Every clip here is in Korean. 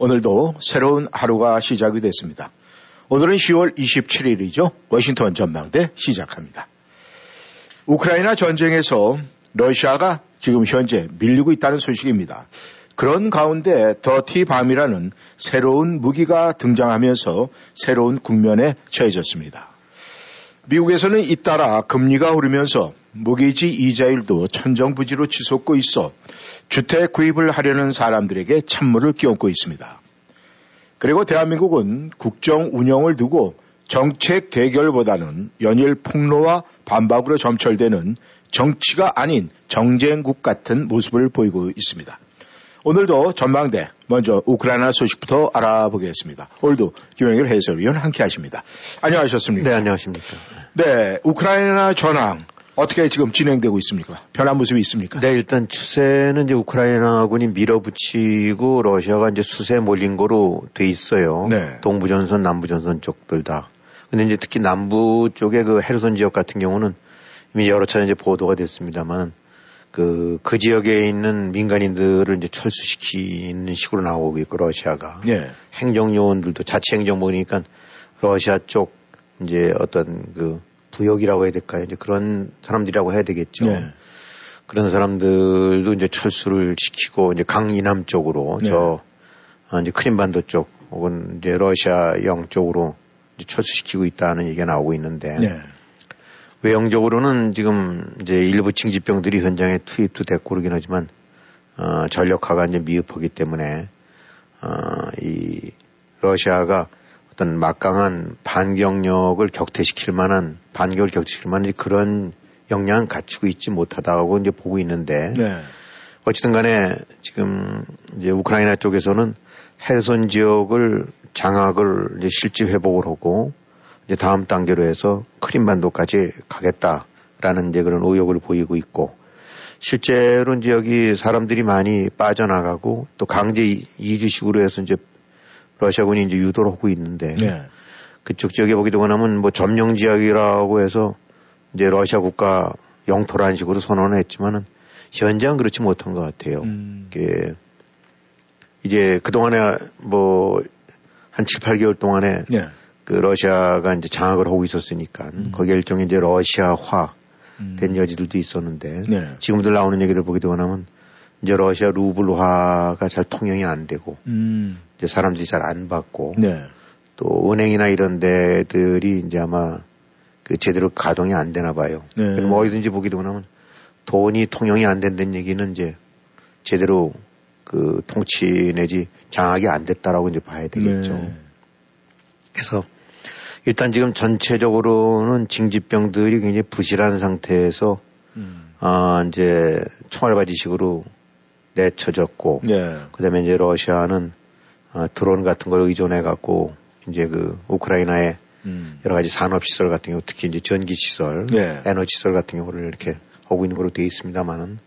오늘도 새로운 하루가 시작이 됐습니다. 오늘은 10월 27일이죠. 워싱턴 전망대 시작합니다. 우크라이나 전쟁에서 러시아가 지금 현재 밀리고 있다는 소식입니다. 그런 가운데 더티밤이라는 새로운 무기가 등장하면서 새로운 국면에 처해졌습니다. 미국에서는 잇따라 금리가 오르면서 무기지 이자율도 천정부지로 치솟고 있어 주택 구입을 하려는 사람들에게 찬물을 끼얹고 있습니다. 그리고 대한민국은 국정 운영을 두고 정책 대결보다는 연일 폭로와 반박으로 점철되는 정치가 아닌 정쟁국 같은 모습을 보이고 있습니다. 오늘도 전망대 먼저 우크라이나 소식부터 알아보겠습니다. 오늘도 김영일 해설위원 함께 하십니다. 안녕하셨습니까? 네, 안녕하십니까. 네, 우크라이나 전황 어떻게 지금 진행되고 있습니까? 변한 모습이 있습니까? 네, 일단 추세는 이제 우크라이나군이 밀어붙이고 러시아가 이제 수세에 몰린 거로 돼 있어요. 네. 동부전선, 남부전선 쪽들 다. 근데 이제 특히 남부 쪽의 그 헤르손 지역 같은 경우는 이미 여러 차례 이제 보도가 됐습니다만 그, 그 지역에 있는 민간인들을 이제 철수시키는 식으로 나오고 있고, 러시아가. 네. 행정요원들도 자치 행정부니까 러시아 쪽 이제 어떤 그 부역이라고 해야 될까요? 이제 그런 사람들이라고 해야 되겠죠. 네. 그런 사람들도 이제 철수를 시키고 이제 강이남 쪽으로 네. 저 아, 이제 크림반도 쪽 혹은 이제 러시아 영 쪽으로 이제 철수시키고 있다는 얘기가 나오고 있는데 네. 외형적으로는 지금 이제 일부 징집병들이 현장에 투입도 됐고 그러긴 하지만 어, 전력화가 이제 미흡하기 때문에 어, 이 러시아가 어떤 막강한 반경력을 격퇴시킬 만한 반격을 격퇴시킬 만한 그런 역량은 갖추고 있지 못하다고 이제 보고 있는데 네. 어쨌든 간에 지금 이제 우크라이나 쪽에서는 헤르손 지역을 장악을 이제 실지 회복을 하고 이제 다음 단계로 해서 크림반도까지 가겠다라는 이제 그런 의욕을 보이고 있고 실제로 이제 여기 사람들이 많이 빠져나가고 또 강제 이- 이주식으로 해서 이제 러시아군이 이제 유도를 하고 있는데 네. 그쪽 지역에 보게 되고 나면 뭐 점령 지역이라고 해서 이제 러시아 국가 영토라는 식으로 선언을 했지만은 현장은 그렇지 못한 것 같아요. 음. 이게 이제 그동안에 뭐 한 7, 8개월 동안에 네. 그 러시아가 이제 장악을 하고 있었으니까 거기에 일종의 이제 러시아화 음. 된 여지들도 있었는데 네. 지금들 나오는 얘기들 보게 되고 나면 이제 러시아 루블화가 잘 통용이 안 되고 음. 이제 사람들이 잘 안 받고 네. 또 은행이나 이런 데들이 이제 아마 그 제대로 가동이 안 되나 봐요. 네. 그럼 뭐 어디든지 보게 되고 나면 돈이 통용이 안 된다는 얘기는 이제 제대로 그 통치 내지 장악이 안 됐다라고 이제 봐야 되겠죠. 네. 그래서 일단 지금 전체적으로는 징집병들이 굉장히 부실한 상태에서 음. 아 이제 총알바지식으로 내쳐졌고 네. 그다음에 이제 러시아는 아, 드론 같은 걸 의존해 갖고 이제 그 우크라이나의 음. 여러 가지 산업 시설 같은 경우 특히 이제 전기 시설, 네. 에너지 시설 같은 경우를 이렇게 하고 있는 걸로 되어 있습니다만은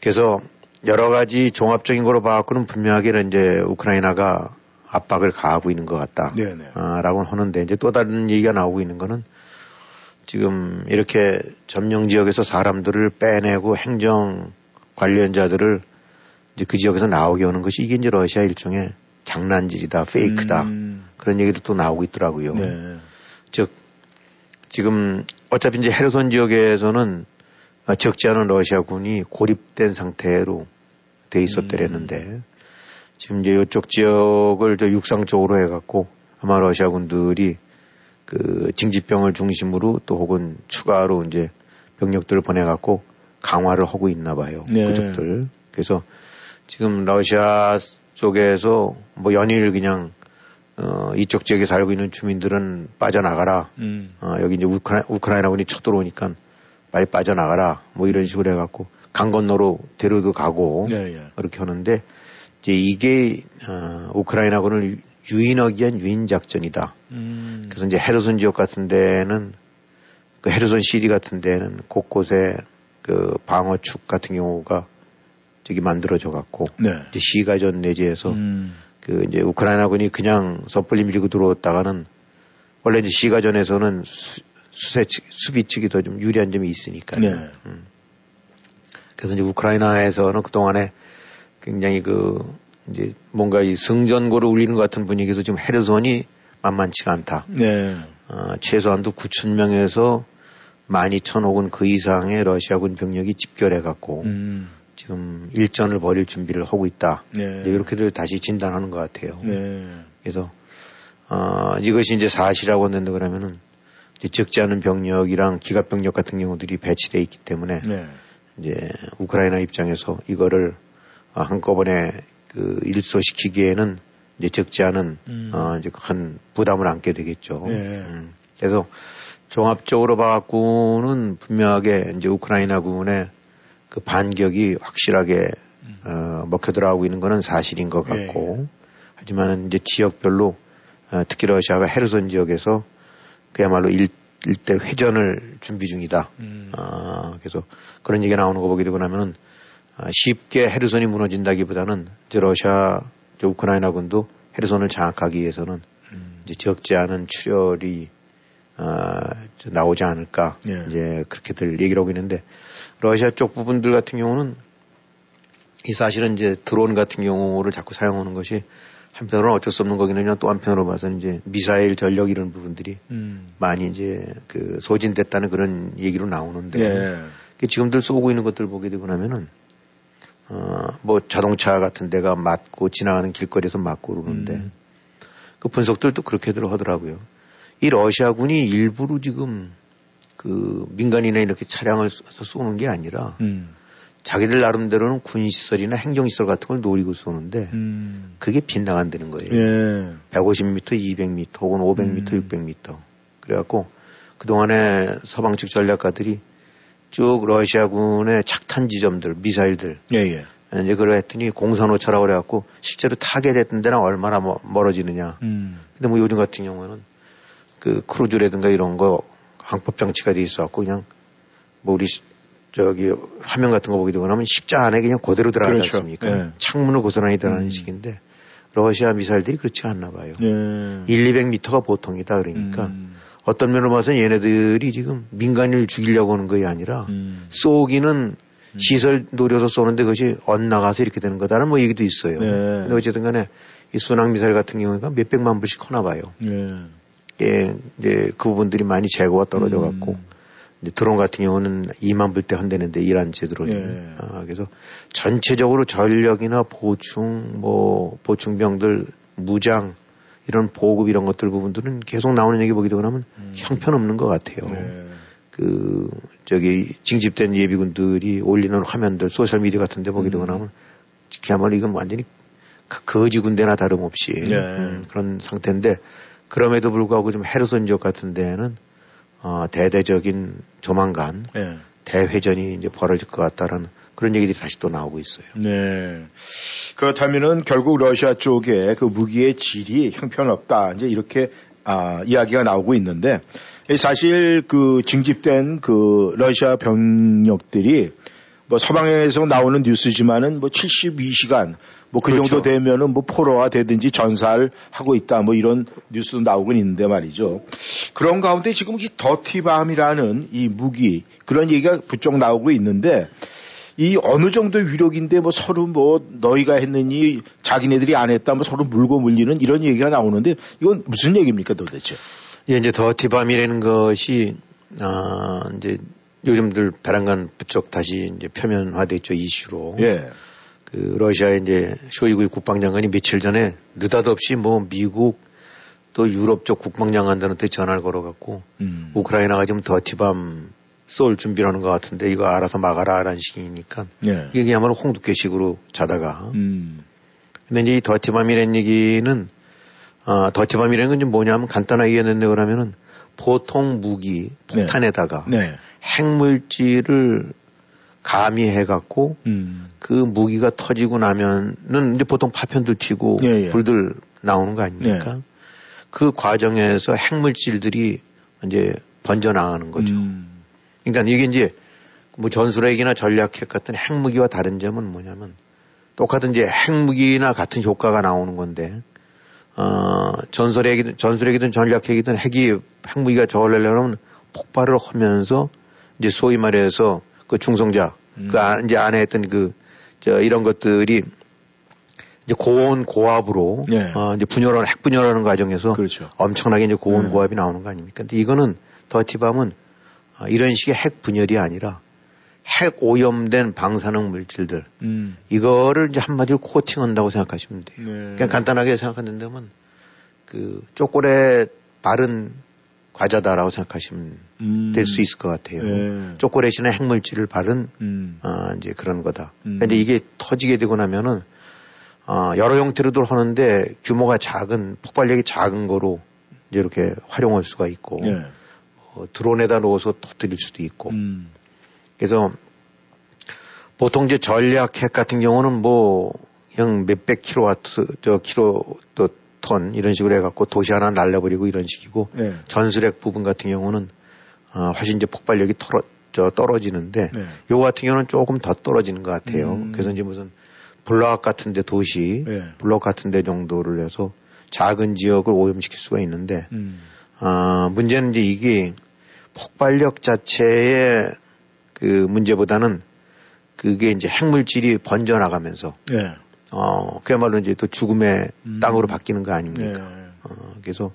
그래서 여러 가지 종합적인 거로 봐갖고는 분명하게 이제 우크라이나가 압박을 가하고 있는 것 같다. 네네. 아, 라고 하는데 이제 또 다른 얘기가 나오고 있는 거는 지금 이렇게 점령 지역에서 사람들을 빼내고 행정 관련자들을 이제 그 지역에서 나오게 하는 것이 이게 이제 러시아 일종의 장난질이다, 페이크다. 음. 그런 얘기도 또 나오고 있더라고요. 네. 즉, 지금 어차피 이제 헤르손 지역에서는 어, 적지 않은 러시아군이 고립된 상태로 돼 있었더랬는데 지금 이제 이쪽 지역을 저 육상 쪽으로 해갖고 아마 러시아군들이 그 징집병을 중심으로 또 혹은 추가로 이제 병력들을 보내갖고 강화를 하고 있나 봐요. 네. 그쪽들. 그래서 지금 러시아 쪽에서 뭐 연일 그냥 어, 이쪽 지역에 살고 있는 주민들은 빠져나가라. 음. 어, 여기 이제 우크라, 우크라이나군이 쳐들어오니까 빨리 빠져나가라. 뭐 이런 식으로 해갖고 강 건너로 데려도 가고 네, 예. 그렇게 하는데 이제 이게 어, 우크라이나군을 유인하기 위한 유인 작전이다. 음. 그래서 이제 헤르손 지역 같은 데는 그 헤르손 시리 같은 데는 곳곳에 그 방어축 같은 경우가 저기 만들어져 갖고 네. 이제 시가전 내지에서 음. 그 이제 우크라이나군이 그냥 섣불리 밀고 들어왔다가는 원래 이제 시가전에서는 수, 수세 측, 수비 측이 더 좀 유리한 점이 있으니까요. 네. 음. 그래서 이제 우크라이나에서는 그 동안에 굉장히 그 이제 뭔가 이 승전고를 울리는 것 같은 분위기에서 지금 헤르손이 만만치가 않다. 네. 어, 최소한도 9천 명에서 12,000 혹은 그 이상의 러시아군 병력이 집결해 갖고 음. 지금 일전을 벌일 준비를 하고 있다. 네. 이렇게들 다시 진단하는 것 같아요. 네. 그래서 어, 이것이 이제 사실이라고 한다 그러면은 적지 않은 병력이랑 기갑 병력 같은 경우들이 배치돼 있기 때문에 네. 이제 우크라이나 입장에서 이거를 어, 한꺼번에 그 일소시키기에는 이제 적지 않은 음. 어, 이제 큰 부담을 안게 되겠죠. 네. 음. 그래서 종합적으로 봐갖고는 분명하게 이제 우크라이나군의 그 반격이 확실하게 어, 먹혀 들어가고 있는 거는 사실인 것 네. 같고 하지만은 이제 지역별로 어, 특히 러시아가 헤르손 지역에서 그야말로 일, 일대 회전을 준비 중이다. 음. 아, 그래서 그런 얘기가 나오는 거 보게 되고 나면은 아, 쉽게 헤르손이 무너진다기보다는 이제 러시아, 이제 우크라이나군도 헤르손을 장악하기 위해서는 음. 이제 적지 않은 출혈이 아, 저 나오지 않을까 예. 이제 그렇게들 얘기를 하고 있는데 러시아 쪽 부분들 같은 경우는 이 사실은 이제 드론 같은 경우를 자꾸 사용하는 것이 한편으로는 어쩔 수 없는 거기는 또 한편으로 봐서는 이제 미사일 전력 이런 부분들이 음. 많이 이제 그 소진됐다는 그런 얘기로 나오는데 네. 그 지금들 쏘고 있는 것들 보게 되고 나면은 어뭐 자동차 같은 데가 맞고 지나가는 길거리에서 맞고 그러는데 음. 그 분석들도 그렇게들 하더라고요. 이 러시아군이 일부러 지금 그 민간인에 이렇게 차량을 쏴서 쏘는 게 아니라 음. 자기들 나름대로는 군시설이나 행정시설 같은 걸 노리고 쏘는데 음. 그게 빗나간다는 거예요. 예. 150m, 200m 혹은 500m, 음. 600m. 그래갖고 그동안에 서방 측 전략가들이 쭉 러시아군의 착탄 지점들, 미사일들, 예, 예. 이제 그러 했더니 공산호차라고 그래갖고 실제로 타겟했던 데랑 얼마나 멀- 멀어지느냐. 음. 근데 뭐 요즘 같은 경우에는 그 크루즈라든가 이런 거 항법 장치가 돼 있어갖고 그냥 뭐 우리 시- 저기 화면 같은 거 보게 되고 나면 십자 안에 그냥 그대로 들어가지 그렇죠. 않습니까? 예. 창문을 고스란히 들어가는 음. 식인데 러시아 미사일들이 그렇지 않나 봐요. 예. 1, 200m가 보통이다 그러니까 음. 어떤 면으로 봐서는 얘네들이 지금 민간인을 죽이려고 하는 것이 아니라 음. 쏘기는 시설 노려서 쏘는데 그것이 엇나가서 이렇게 되는 거다라는 뭐 얘기도 있어요. 네. 근데 어쨌든 간에 이 순항 미사일 같은 경우가 몇백만 불씩 하나 봐요. 예. 예, 이제 그 부분들이 많이 재고가 떨어져 갖고 음. 이제 드론 같은 경우는 2만 불대 한대는데 이란 제드론이 예. 아, 그래서 전체적으로 전력이나 보충 뭐 보충병들 무장 이런 보급 이런 것들 부분들은 계속 나오는 얘기 보게 되고 나면 형편없는 것 같아요. 음. 네. 그 저기 징집된 예비군들이 올리는 화면들 소셜 미디어 같은 데 보게 음. 나면 그야말로 이건 완전히 그 거지 군대나 다름없이 네. 음, 그런 상태인데 그럼에도 불구하고 좀 헤르손 지역 같은 데는 어, 대대적인 조만간 예. 대회전이 이제 벌어질 것 같다라는 그런 얘기들이 다시 또 나오고 있어요. 네. 그렇다면은 결국 러시아 쪽에 그 무기의 질이 형편없다. 이제 이렇게 아, 이야기가 나오고 있는데 사실 그 징집된 그 러시아 병력들이 뭐 서방에서 나오는 뉴스지만은 뭐 72시간 뭐그 그렇죠. 정도 되면은 뭐 포로화 되든지 전사를 하고 있다 뭐 이런 뉴스도 나오곤 있는데 말이죠. 그런 가운데 지금 이 더티밤이라는 이 무기 그런 얘기가 부쩍 나오고 있는데 이 어느 정도 위력인데 뭐 서로 뭐 너희가 했느니 자기네들이 안 했다 뭐 서로 물고 물리는 이런 얘기가 나오는데 이건 무슨 얘기입니까 도대체? 예, 이제 더티밤이라는 것이 아 이제 요즘들 배란간 부쩍 다시 이제 표면화됐죠 이슈로. 예. 그 러시아의 이제 쇼이구 국방장관이 며칠 전에 느닷없이 뭐 미국 또 유럽 쪽 국방장관들한테 전화를 걸어갖고 음. 우크라이나가 지금 더티밤 쏠 준비를 하는 것 같은데 이거 알아서 막아라 라는 식이니까 예. 이게 그야말로 홍두깨식으로 자다가 음. 근데 이제 이 더티밤이라는 얘기는 아 더티밤이라는 건좀 뭐냐면 간단하게 얘기했는데 그러면은 보통 무기 폭탄에다가 네. 핵물질을 감히 해갖고 음. 그 무기가 터지고 나면은 이제 보통 파편들 튀고 예, 예. 불들 나오는 거 아닙니까? 예. 그 과정에서 핵물질들이 이제 번져 나가는 거죠. 음. 그러니까 이게 이제 뭐 전술핵이나 전략핵 같은 핵무기와 다른 점은 뭐냐면 똑같은 이제 핵무기나 같은 효과가 나오는 건데 어 전술핵이든 전술핵이든 전략핵이든 핵이 핵무기가 저걸려면 폭발을 하면서 이제 소위 말해서 그 중성자 음. 그 안, 이제 안에 있던 그 저 이런 것들이 이제 고온 고압으로 예. 어 이제 분열하는 핵 분열하는 과정에서 그렇죠. 엄청나게 이제 고온 네. 고압이 나오는 거 아닙니까? 근데 이거는 더티밤은 어, 이런 식의 핵 분열이 아니라 핵 오염된 방사능 물질들 음. 이거를 이제 한마디로 코팅한다고 생각하시면 돼요. 네. 그냥 간단하게 생각한다면 그 초콜릿 바른 과자다라고 생각하시면 음. 될수 있을 것 같아요. 예. 초콜릿이나 핵물질을 바른 음. 어, 이제 그런 거다. 음. 근데 이게 터지게 되고 나면은 어, 여러 형태로도 하는데 규모가 작은 폭발력이 작은 거로 이제 이렇게 활용할 수가 있고 예. 어, 드론에다 넣어서 터뜨릴 수도 있고 음. 그래서 보통 이제 전략 핵 같은 경우는 뭐 그냥 몇백 킬로와트 저 킬로 또 톤 이런 식으로 해갖고 도시 하나 날려버리고 이런 식이고 네. 전술핵 부분 같은 경우는 어, 훨씬 이제 폭발력이 털어, 저 떨어지는데 네. 요거 같은 경우는 조금 더 떨어지는 것 같아요. 음. 그래서 이제 무슨 블록 같은데 도시 네. 블록 같은데 정도를 해서 작은 지역을 오염시킬 수가 있는데 음. 아, 문제는 이제 이게 폭발력 자체의 그 문제보다는 그게 이제 핵물질이 번져나가면서 예. 어, 그야말로 이제 또 죽음의 음. 땅으로 바뀌는 거 아닙니까? 네. 어, 그래서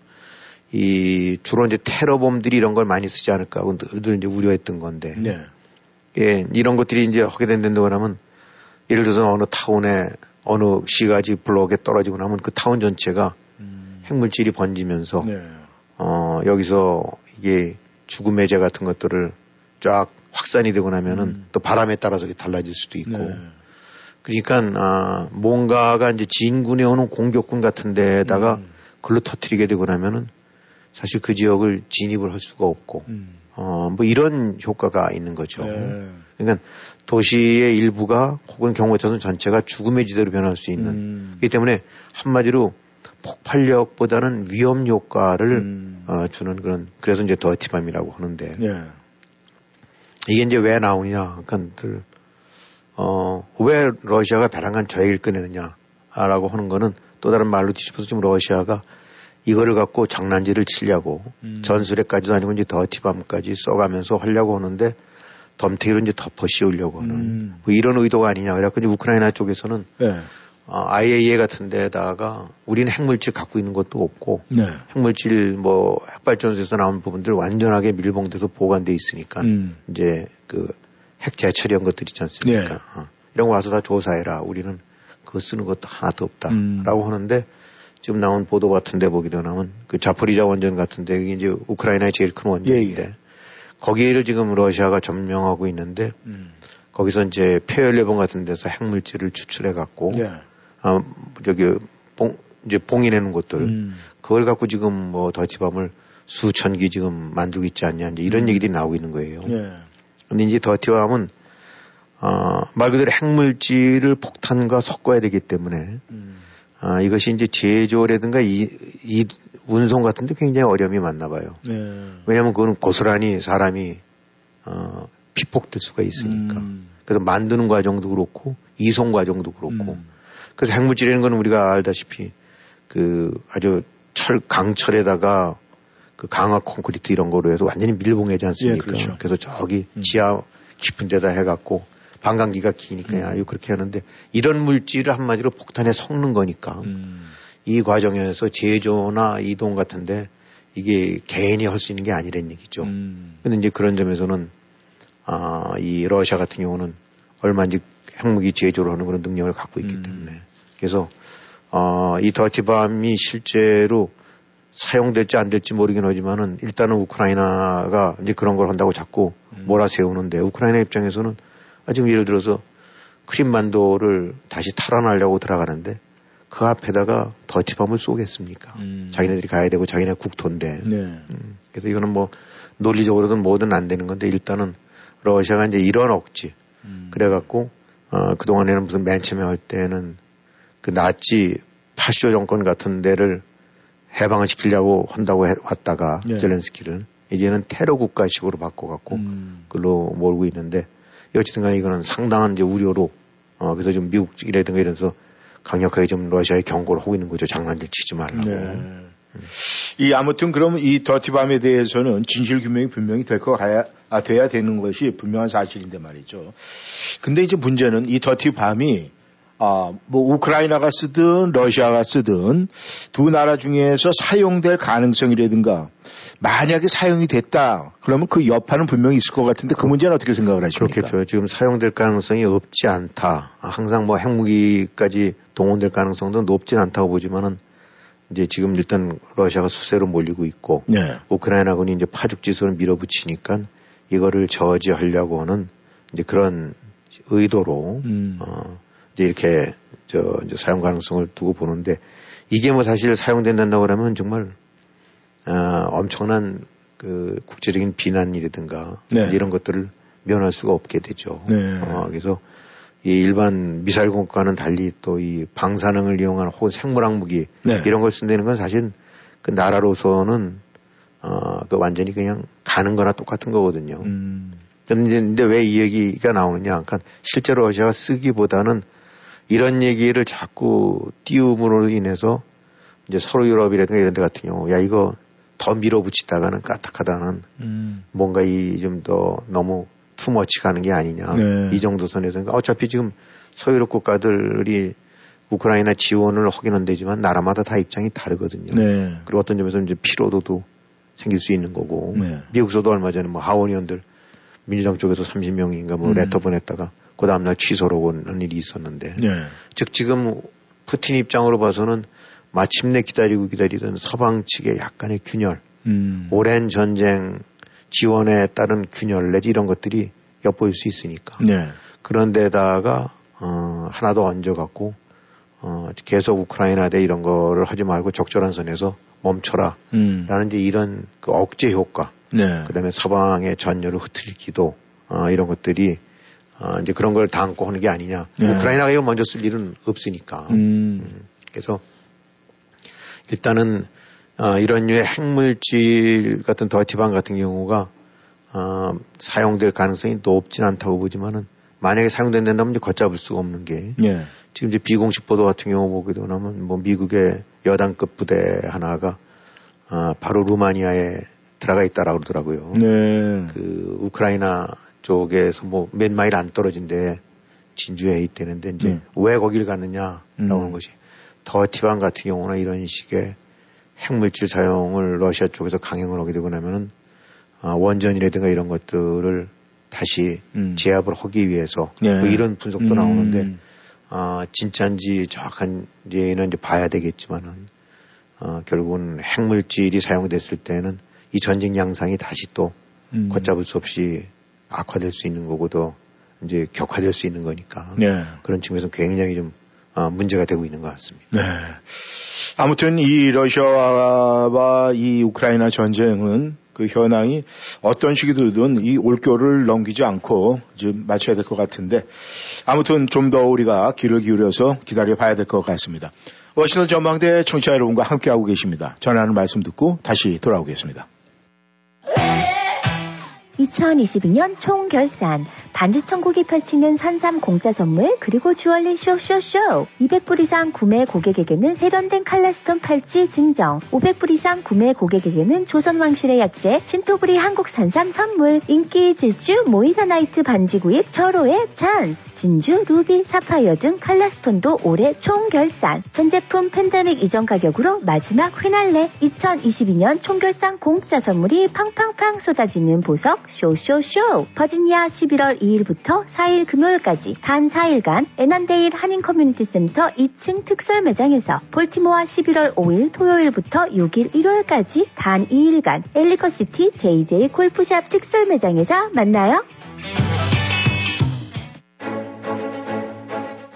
이 주로 이제 테러범들이 이런 걸 많이 쓰지 않을까 하고 늘 이제 우려했던 건데 네. 예, 이런 것들이 이제 하게 된다고 하면 예를 들어서 어느 타운에 어느 시가지 블록에 떨어지고 나면 그 타운 전체가 음. 핵물질이 번지면서 네. 어, 여기서 이게 죽음의 재 같은 것들을 쫙 확산이 되고 나면은 음. 또 바람에 따라서 달라질 수도 있고. 네. 그러니까, 아, 뭔가가 이제 진군에 오는 공격군 같은 데다가 음. 글로 터트리게 되고 나면은 사실 그 지역을 진입을 할 수가 없고, 음. 어, 뭐 이런 효과가 있는 거죠. 네. 그러니까 도시의 일부가 혹은 경우에 따라서는 전체가 죽음의 지대로 변할 수 있는. 음. 그렇기 때문에 한마디로 폭발력보다는 위험 효과를 음. 어, 주는 그런 그래서 이제 더티밤이라고 하는데 예. 이게 이제 왜 나오냐 그러니까 늘, 어, 왜 러시아가 배란간 저 얘기를 꺼내느냐라고 하는 거는 또 다른 말로 뒤집어서 지금 러시아가 이거를 갖고 장난질을 치려고 음. 전술에까지도 아니고 이제 더티밤까지 써가면서 하려고 하는데 덤태기로 이제 덮어 씌우려고 하는 음. 뭐 이런 의도가 아니냐 그래갖고 이제 우크라이나 쪽에서는 네. 어, IAEA 같은 데다가 우리는 핵물질 갖고 있는 것도 없고 네. 핵물질 뭐 핵발전소에서 나온 부분들 완전하게 밀봉돼서 보관돼 있으니까 음. 이제 그 핵 재 처리 한 것들 있지 않습니까? 네. 어, 이런 거 와서 다 조사해라. 우리는 그거 쓰는 것도 하나도 없다라고 음. 하는데 지금 나온 보도 같은데 보기도 나면 그 자포리자 원전 같은데 이게 이제 우크라이나의 제일 큰 원전인데 예, 예. 거기를 지금 러시아가 점령하고 있는데 음. 거기서 이제 폐연료봉 같은 데서 핵물질을 추출해 갖고 예. 아, 저기 봉 이제 봉인해놓은 것들 음. 그걸 갖고 지금 뭐 더티밤을 수천 기 지금 만들고 있지 않냐 이제 이런 음. 얘기들이 나오고 있는 거예요. 예. 근데 이제 더티밤은 어, 말 그대로 핵물질을 폭탄과 섞어야 되기 때문에 음. 아, 이것이 이제 제조라든가 이, 이 운송 같은데 굉장히 어려움이 많나 봐요. 네. 왜냐하면 그거는 고스란히 사람이 어, 피폭될 수가 있으니까. 음. 그래서 만드는 과정도 그렇고 이송 과정도 그렇고 음. 그래서 핵물질이라는 건 우리가 알다시피 그 아주 철 강철에다가 그 강화 콘크리트 이런 거로 해서 완전히 밀봉하지 않습니까? 예, 그렇죠. 래서 저기 음. 지하 깊은 데다 해갖고 반감기가 기니까 음. 아유 그렇게 하는데 이런 물질을 한마디로 폭탄에 섞는 거니까 음. 이 과정에서 제조나 이동 같은데 이게 개인이 할 수 있는 게 아니란 얘기죠. 음. 근데 이제 그런 점에서는 아, 이 러시아 같은 경우는 얼마든지 핵무기 제조를 하는 그런 능력을 갖고 있기 음. 때문에 그래서 어, 이 더티밤이 실제로 사용될지 안 될지 모르긴 하지만은 일단은 우크라이나가 이제 그런 걸 한다고 자꾸 음. 몰아세우는데 우크라이나 입장에서는 아, 지금 예를 들어서 크림만도를 다시 탈환하려고 들어가는데 그 앞에다가 더티밤을 쏘겠습니까? 음. 자기네들이 가야 되고 자기네 국토인데 네. 음, 그래서 이거는 뭐 논리적으로든 뭐든 안 되는 건데 일단은 러시아가 이제 이런 억지 음. 그래갖고 어, 그동안에는 무슨 맨 처음에 할 때는 그 나치 파쇼 정권 같은 데를 해방을 시키려고 한다고 해, 왔다가 예. 젤렌스키를 이제는 테러 국가식으로 바꿔갖고 음. 그걸로 몰고 있는데 어쨌든 간에 이거는 상당한 이제 우려로 어, 그래서 좀 미국 이라든가 이래서 강력하게 좀 러시아에 경고를 하고 있는 거죠. 장난질 치지 말라고. 네. 음. 이 아무튼 그럼 이 더티밤에 대해서는 진실 규명이 분명히 될 거 가야 아, 돼야 되는 것이 분명한 사실인데 말이죠. 근데 이제 문제는 이 더티밤이 아, 뭐 우크라이나가 쓰든 러시아가 쓰든 두 나라 중에서 사용될 가능성이라든가 만약에 사용이 됐다 그러면 그 여파는 분명히 있을 것 같은데 그 문제는 어떻게 생각을 하십니까? 그렇겠죠. 지금 사용될 가능성이 없지 않다. 항상 뭐 핵무기까지 동원될 가능성도 높진 않다고 보지만은 이제 지금 일단 러시아가 수세로 몰리고 있고 네. 우크라이나군이 이제 파죽지선을 밀어붙이니까 이거를 저지하려고 하는 이제 그런 의도로 음. 어 이제 이렇게 저 이제 사용 가능성을 두고 보는데 이게 뭐 사실 사용된다고 그러면 정말 어, 엄청난 그 국제적인 비난이라든가 네. 이런 것들을 면할 수가 없게 되죠. 네. 어, 그래서 이 일반 미사일 공과는 달리 또 이 방사능을 이용한 혹은 생물학 무기 네. 이런 걸 쓴다는 건 사실 그 나라로서는 어, 그 완전히 그냥 가는 거나 똑같은 거거든요. 음. 근데 왜이 얘기가 나오느냐. 그러니까 실제로 러시아가 쓰기보다는 이런 얘기를 자꾸 띄움으로 인해서 이제 서로 유럽이라든가 이런 데 같은 경우 야 이거 더 밀어붙이다가는 까딱하다는 음. 뭔가 이 좀 더 너무 투머치 가는 게 아니냐 네. 이 정도 선에서 그러니까 어차피 지금 서유럽 국가들이 우크라이나 지원을 하기는 되지만 나라마다 다 입장이 다르거든요. 네. 그리고 어떤 점에서 이제 피로도도 생길 수 있는 거고 네. 미국에서도 얼마 전에 뭐 하원의원들 민주당 쪽에서 30명인가 뭐 음. 레터 보냈다가 그 다음날 취소로 오는 일이 있었는데 네. 즉 지금 푸틴 입장으로 봐서는 마침내 기다리고 기다리던 서방 측의 약간의 균열, 음. 오랜 전쟁 지원에 따른 균열 내지 이런 것들이 엿보일 수 있으니까. 네. 그런데다가 어, 하나 더 얹어갖고 어, 계속 우크라이나 대 이런 거를 하지 말고 적절한 선에서 멈춰라. 음. 라는 이제 이런 그 억제 효과. 네. 그 다음에 서방의 전열을 흐트리기도 어, 이런 것들이 어, 이제 그런 걸 담고 하는 게 아니냐. 네. 우크라이나가 이거 먼저 쓸 일은 없으니까. 음. 음. 그래서 일단은 어, 이런 류의 핵물질 같은 더티방 같은 경우가 어, 사용될 가능성이 높진 않다고 보지만은 만약에 사용된다면 이제 걷잡을 수가 없는 게 네. 지금 이제 비공식 보도 같은 경우 보게 되면 뭐 미국의 여단급 부대 하나가 어, 바로 루마니아에 들어가 있다라고 그러더라고요. 네. 그 우크라이나 쪽에서 뭐 몇 마일 안 떨어진데 진주에 있다는데 이제 네. 왜 거기를 갔느냐라고 음. 하는 것이 더티방 같은 경우나 이런 식의 핵물질 사용을 러시아 쪽에서 강행을 하게 되고 나면은 아, 원전이라든가 이런 것들을 다시 음. 제압을 하기 위해서 네. 뭐 이런 분석도 음. 나오는데 아, 진짜인지 정확한지는 이제 봐야 되겠지만은 어, 결국은 핵물질이 사용됐을 때는 이 전쟁 양상이 다시 또 음. 걷잡을 수 없이 악화될 수 있는 거고 도 이제 격화될 수 있는 거니까 네. 그런 측면에서 굉장히 좀 어, 문제가 되고 있는 것 같습니다. 네. 아무튼 이 러시아와 이 우크라이나 전쟁은 그 현황이 어떤 식이든 이 올겨울을 넘기지 않고 좀 맞춰야 될 것 같은데 아무튼 좀 더 우리가 귀를 기울여서 기다려 봐야 될 것 같습니다. 워싱턴 전망대 청취자 여러분과 함께하고 계십니다. 전하는 말씀 듣고 다시 돌아오겠습니다. 2022년 총결산. 반지 천국이 펼치는 산삼 공짜 선물 그리고 주얼리 쇼쇼쇼. 200불 이상 구매 고객에게는 세련된 color stone 팔찌 증정. 500불 이상 구매 고객에게는 조선왕실의 약재 신토불이 한국 산삼 선물 인기 질주 moissanite 반지 구입 절호의 찬스. 진주, 루비, 사파이어 등 칼라스톤도 올해 총결산. 전 제품 팬데믹 이전 가격으로 마지막 피날레. 2022년 총결산 공짜 선물이 팡팡팡 쏟아지는 보석 쇼쇼쇼. 버지니아 11월 2일부터 4일 금요일까지 단 4일간 애난데일 한인 커뮤니티 센터 2층 특설 매장에서 볼티모아 11월 5일 토요일부터 6일 일요일까지 단 2일간 엘리컷시티 JJ 골프샵 특설 매장에서 만나요.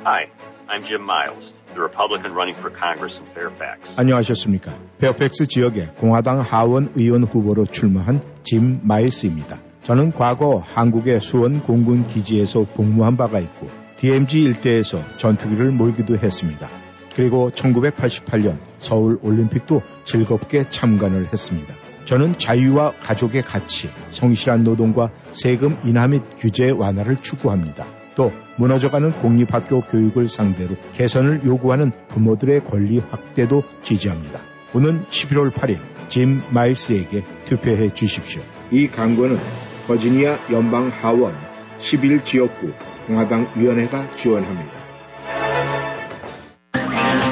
Hi, I'm Jim Miles, the Republican running for Congress in Fairfax. 안녕하셨습니까? 페어팩스 지역에 공화당 하원 의원 후보로 출마한 짐 마일스입니다. 저는 과거 한국의 수원 공군 기지에서 복무한 바가 있고 DMZ 일대에서 전투기를 몰기도 했습니다. 그리고 1988년 서울 올림픽도 즐겁게 참관을 했습니다. 저는 자유와 가족의 가치, 성실한 노동과 세금 인하 및 규제 완화를 추구합니다. 또 무너져가는 공립학교 교육을 상대로 개선을 요구하는 부모들의 권리 확대도 지지합니다. 오는 11월 8일 짐 마일스에게 투표해 주십시오. 이 광고는 버지니아 연방 하원 11지역구 공화당 위원회가 지원합니다.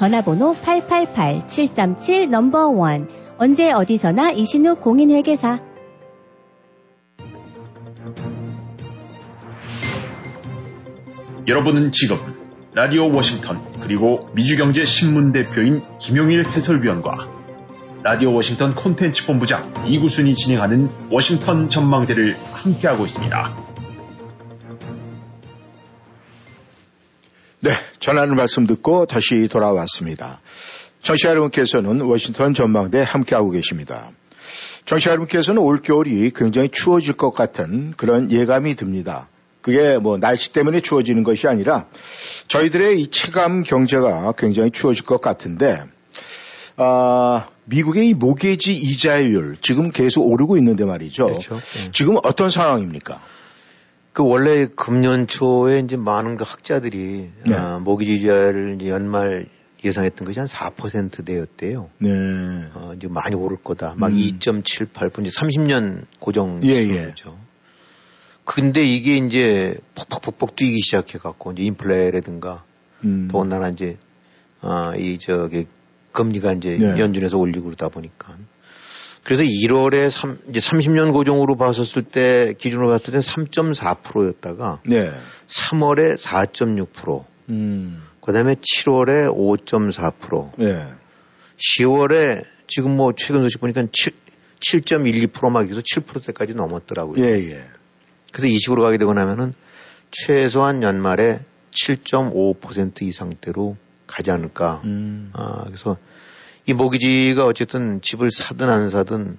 전화번호 888-737 number 1 언제 어디서나 이신욱 공인회계사 여러분은 지금 라디오 워싱턴 그리고 미주경제신문 대표인 김용일 해설위원과 라디오 워싱턴 콘텐츠 본부장 이구순이 진행하는 워싱턴 전망대를 함께하고 있습니다. 네, 전하는 말씀 듣고 다시 돌아왔습니다. 청취자 여러분께서는 워싱턴 전망대 함께하고 계십니다. 청취자 여러분께서는 올겨울이 굉장히 추워질 것 같은 그런 예감이 듭니다. 그게 뭐 날씨 때문에 추워지는 것이 아니라 저희들의 이 체감 경제가 굉장히 추워질 것 같은데 아, 미국의 이 모게지 이자율 지금 계속 오르고 있는데 말이죠. 그렇죠. 네. 지금 어떤 상황입니까? 그 원래 금년 초에 이제 많은 그 학자들이 네. 아, 모기지자를 이제 연말 예상했던 것이 한 4%대였대요. 네. 어, 이제 많이 오를 거다. 막 음. 2.78%, 이제 30년 고정 예, 예. 수준이죠. 근데 이게 이제 퍽퍽퍽퍽 뛰기 시작해 갖고 이제 인플레라든가 음. 더군다나 이제 아, 이 저기 금리가 이제 네. 연준에서 올리고 그러다 보니까 그래서 1월에 3, 이제 30년 고정으로 봤었을 때 기준으로 봤을 때 3.4%였다가 네. 3월에 4.6%, 음. 그다음에 7월에 5.4%, 네. 10월에 지금 뭐 최근 소식 보니까 7, 7.12%막 해서 7%대까지 넘었더라고요. 예, 예. 그래서 이 식으로 가게 되고 나면은 최소한 연말에 7.5% 이상대로 가지 않을까. 음. 아, 그래서 이 모기지가 어쨌든 집을 사든 안 사든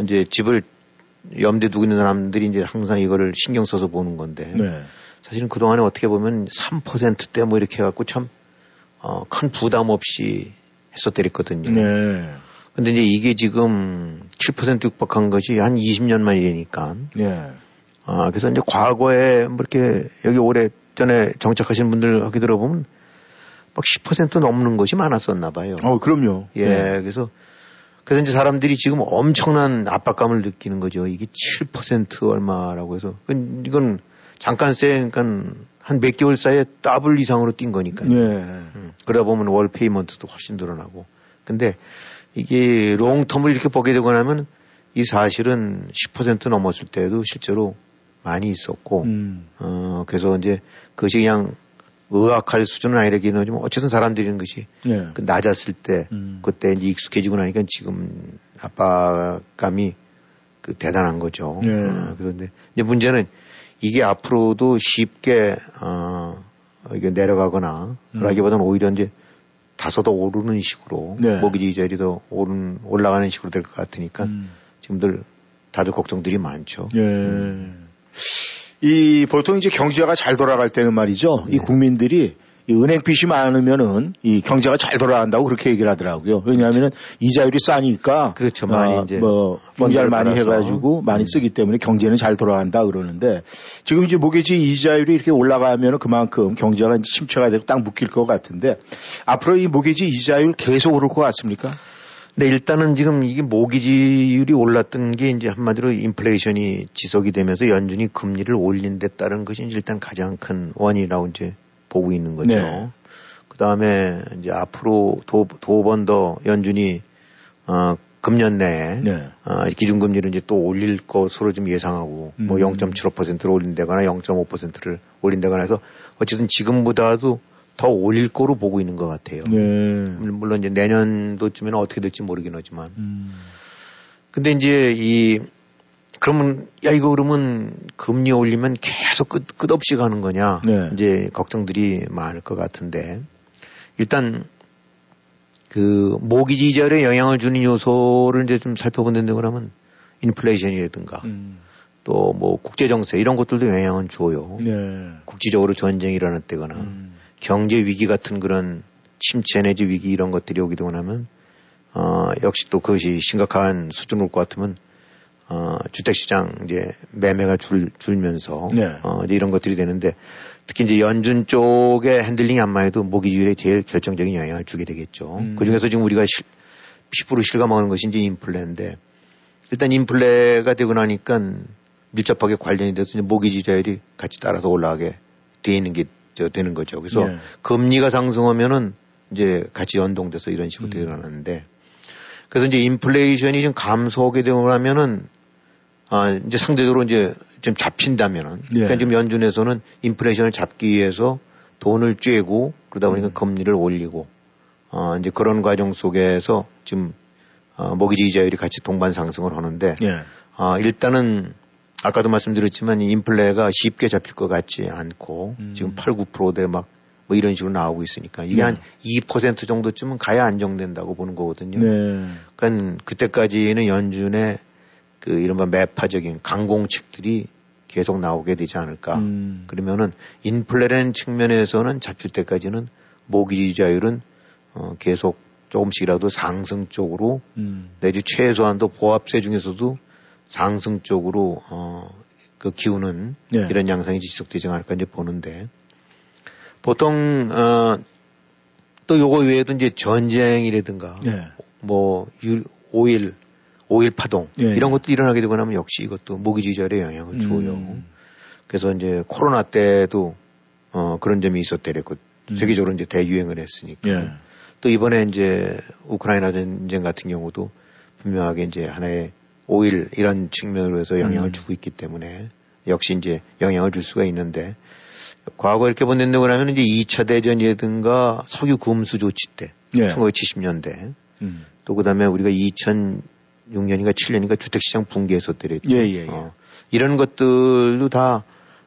이제 집을 염두에 두고 있는 사람들이 이제 항상 이거를 신경 써서 보는 건데 네. 사실은 그동안에 어떻게 보면 3%대 뭐 이렇게 해갖고 참, 어, 큰 부담 없이 했었더랬거든요. 네. 근데 이제 이게 지금 7% 육박한 것이 한 20년 만이니까 네. 아, 그래서 이제 과거에 뭐 이렇게 여기 오래 전에 정착하신 분들 하게 들어보면 막 10% 넘는 것이 많았었나 봐요. 어, 그럼요. 예, 네. 그래서 그래서 이제 사람들이 지금 엄청난 압박감을 느끼는 거죠. 이게 7% 얼마라고 해서 그건- 이건 잠깐세 그러니까 한 몇 개월 사이에 더블 이상으로 뛴 거니까요. 네. 음, 그러다 보면 월 payment도 훨씬 늘어나고. 근데 이게 롱텀을 이렇게 보게 되고 나면 이 사실은 10% 넘었을 때도 실제로 많이 있었고, 음. 어, 그래서 이제 그것이 그냥 의학할 수준은 아니라기는 하지만 어쨌든 사람들이는 것이 예. 그 낮았을 때 음. 그때 이제 익숙해지고 나니까 지금 압박감이 그 대단한 거죠. 예. 어, 그런데 이제 문제는 이게 앞으로도 쉽게 어 이게 내려가거나 음. 그러기보다는 오히려 이제 다소 더 오르는 식으로 네. 모기지 자리 더 오른 올라가는 식으로 될 것 같으니까 음. 지금들 다들 걱정들이 많죠. 예. 이 보통 이제 경제가 잘 돌아갈 때는 말이죠. 이 국민들이 이 은행 빚이 많으면은 이 경제가 잘 돌아간다고 그렇게 얘기를 하더라고요. 왜냐하면은 이자율이 싸니까 그렇죠. 많이 어, 이제 뭐 펀드를 많이. 해가지고 많이 음. 쓰기 때문에 경제는 잘 돌아간다 그러는데 지금 이제 모기지 이자율이 이렇게 올라가면은 그만큼 경제가 침체가 되고 딱 묶일 것 같은데 앞으로 이 모기지 이자율 계속 오를 것 같습니까? 네, 일단은 지금 이게 모기지율이 올랐던 게 이제 한마디로 인플레이션이 지속이 되면서 연준이 금리를 올린 데 따른 것이 일단 가장 큰 원인이라고 이제 보고 있는 거죠. 네. 그 다음에 이제 앞으로 두 번 더 연준이 어, 금년 내에 네. 어, 기준금리를 이제 또 올릴 것으로 좀 예상하고 뭐 음. 0.75%를 올린다거나 0.5%를 올린다거나 해서 어쨌든 지금보다도 더 올릴 거로 보고 있는 것 같아요. 네. 물론 이제 내년도쯤에는 어떻게 될지 모르긴 하지만. 음. 근데 이제 이 그러면 야 이거 그러면 금리 올리면 계속 끝 끝없이 가는 거냐? 네. 이제 걱정들이 많을 것 같은데 일단 그 모기지 이자율에 영향을 주는 요소를 이제 좀 살펴본다고 그러면 인플레이션이라든가 음. 또뭐 국제 정세 이런 것들도 영향은 줘요. 네. 국지적으로 전쟁이 일어났다거나 음. 경제 위기 같은 그런 침체 내지 위기 이런 것들이 되고 나면 어 역시 또 그것이 심각한 수준일 것 같으면 어 주택시장 이제 매매가 줄 줄면서 네. 어 이제 이런 것들이 되는데 특히 이제 연준 쪽의 핸들링이 암만 해도 모기지율에 제일 결정적인 영향을 주게 되겠죠. 음. 그 중에서 지금 우리가 실, 피부로 실감하는 것이 이제 인플레인데 일단 인플레가 되고 나니까 밀접하게 관련이 돼서 모기지자율이 같이 따라서 올라가게 돼 있는 게 저, 되는 거죠. 그래서 네. 금리가 상승하면은 이제 같이 연동돼서 이런 식으로 음. 일어나는데 그래서 이제 인플레이션이 좀 감소하게 되고 나면은 아 이제 상대적으로 이제 좀 잡힌다면은 예. 그러니까 지금 연준에서는 인플레이션을 잡기 위해서 돈을 쬐고 그러다 보니까 음. 금리를 올리고 어 이제 그런 과정 속에서 지금 어 모기지 이자율이 같이 동반 상승을 하는데 예. 아, 일단은 아까도 말씀드렸지만 이 인플레가 쉽게 잡힐 것 같지 않고 음. 지금 8, 9%대 막 뭐 이런 식으로 나오고 있으니까 이게 네. 한2% 정도쯤은 가야 안정된다고 보는 거거든요. 네. 그러니까 그때까지는 연준의 그 이른바 매파적인 강공책들이 계속 나오게 되지 않을까. 음. 그러면은 인플레라는 측면에서는 잡힐 때까지는 모기지자율은 어, 계속 조금씩이라도 상승 쪽으로 음. 내지 최소한도 보합세 중에서도 상승 쪽으로 어, 그 기우는 네. 이런 양상이 지속되지 않을까 이제 보는데 보통 어, 또 요거 외에도 이제 전쟁이라든가 네. 뭐 유, 오일 오일 파동 예. 이런 것도 일어나게 되고 나면 역시 이것도 모기지절에 영향을 줘요. 음. 그래서 이제 코로나 때도 어, 그런 점이 있었대랬고 음. 세계적으로 이제 대유행을 했으니까 예. 또 이번에 이제 우크라이나 전쟁 같은 경우도 분명하게 이제 하나의 오일 이런 측면으로 해서 영향을 음. 주고 있기 때문에 역시 이제 영향을 줄 수가 있는데 과거 이렇게 본다고 하면 이제 2차 대전이라든가 석유 금수 조치 때 예. 1970년대 음. 또 그다음에 우리가 2006년인가 7년인가 주택시장 붕괴했었더랬죠. 예, 예, 예. 어, 이런 것들도 다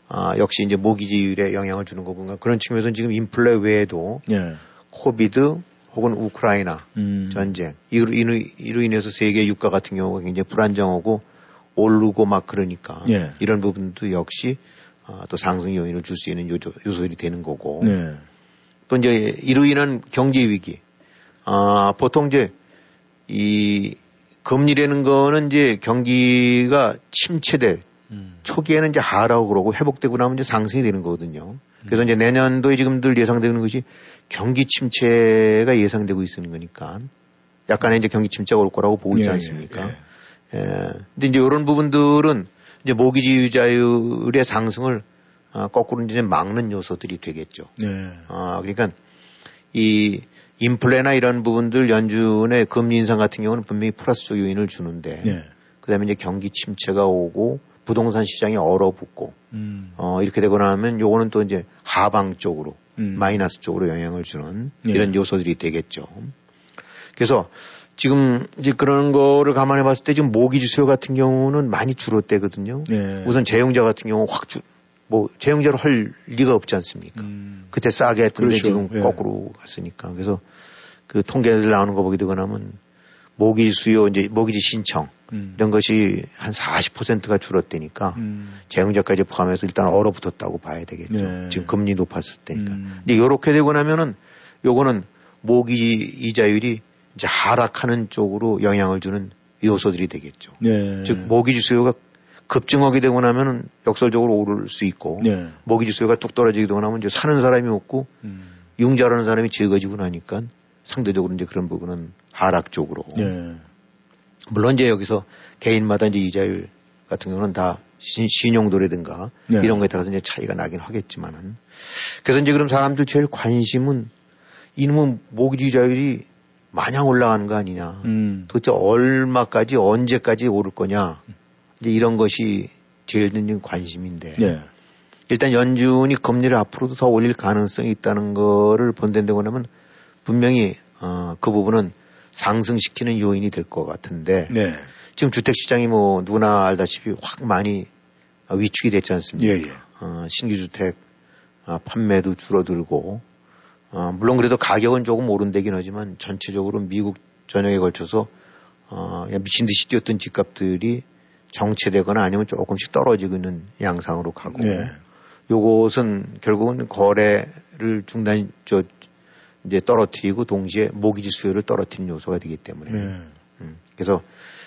아, 역시 이제 모기지율에 영향을 주는 거군가 그런 측면에서는 지금 인플레 외에도 예. 코비드 혹은 우크라이나 음. 전쟁 이로, 이로, 인해서 세계 유가 같은 경우가 굉장히 불안정하고 오르고 막 그러니까 예. 이런 부분도 역시 아, 또 상승 요인을 줄 수 있는 요소, 요소들이 되는 거고 네. 또 이제 이로 인한 경제 위기 아, 보통 이제 이 금리라는 거는 이제 경기가 침체될 음. 초기에는 이제 하라고 그러고 회복되고 나면 이제 상승이 되는 거거든요. 그래서 이제 내년도에 지금들 예상되는 것이 경기 침체가 예상되고 있는 거니까 약간의 이제 경기 침체가 올 거라고 보고 있지 예, 않습니까? 예, 예. 예. 근데 이제 이런 부분들은 이제 모기지 유자율의 상승을 아, 거꾸로 이제 막는 요소들이 되겠죠. 네. 아, 그러니까 이 인플레나 이런 부분들 연준의 금리 인상 같은 경우는 분명히 플러스적 요인을 주는데 네. 그다음에 이제 경기 침체가 오고 부동산 시장이 얼어붙고 음. 어, 이렇게 되고 나면 요거는 또 이제 하방 쪽으로 음. 마이너스 쪽으로 영향을 주는 예. 이런 요소들이 되겠죠. 그래서 지금 이제 그런 거를 감안해 봤을 때 지금 모기지 수요 같은 경우는 많이 줄었대거든요. 예. 우선 재용자 같은 경우 확 주, 뭐 재용자로 할 리가 없지 않습니까? 음. 그때 싸게 했던데 그렇죠. 지금 예. 거꾸로 갔으니까. 그래서 그 통계들 나오는 거 보게 되고 나면 모기지 수요 이제 모기지 신청 음. 이런 것이 한 40%가 줄었다니까 음. 재용자까지 포함해서 일단 얼어붙었다고 봐야 되겠죠. 네. 지금 금리 높았을 때니까. 음. 근데 요렇게 되고 나면은 요거는 모기 이자율이 이제 하락하는 쪽으로 영향을 주는 요소들이 되겠죠. 네. 즉 모기지 수요가 급증하게 되고 나면은 역설적으로 오를 수 있고 네. 모기지 수요가 뚝 떨어지게 되고 나면 이제 사는 사람이 없고 음. 융자라는 사람이 적어지고 나니까 상대적으로 이제 그런 부분은 하락 쪽으로. 네. 물론 이제 여기서 개인마다 이제 이자율 같은 경우는 다 신, 신용도라든가 네. 이런 거에 따라서 이제 차이가 나긴 하겠지만은 그래서 이제 그럼 사람들 제일 관심은 이놈의 모기지 이자율이 마냥 올라가는 거 아니냐. 음. 도대체 얼마까지 언제까지 오를 거냐. 이제 이런 것이 제일 큰 관심인데 네. 일단 연준이 금리를 앞으로도 더 올릴 가능성이 있다는 거를 본댄다고 하면 분명히 어, 그 부분은 상승시키는 요인이 될 것 같은데 네. 지금 주택 시장이 뭐 누구나 알다시피 확 많이 어, 위축이 됐지 않습니까? 예, 예. 어, 신규 주택 어, 판매도 줄어들고 어, 물론 그래도 가격은 조금 오른다긴 하지만 전체적으로 미국 전역에 걸쳐서 어, 미친 듯이 뛰었던 집값들이 정체되거나 아니면 조금씩 떨어지고 있는 양상으로 가고 네. 요것은 결국은 거래를 중단 저 이제 떨어뜨리고 동시에 모기지 수요를 떨어뜨리는 요소가 되기 때문에 네. 음, 그래서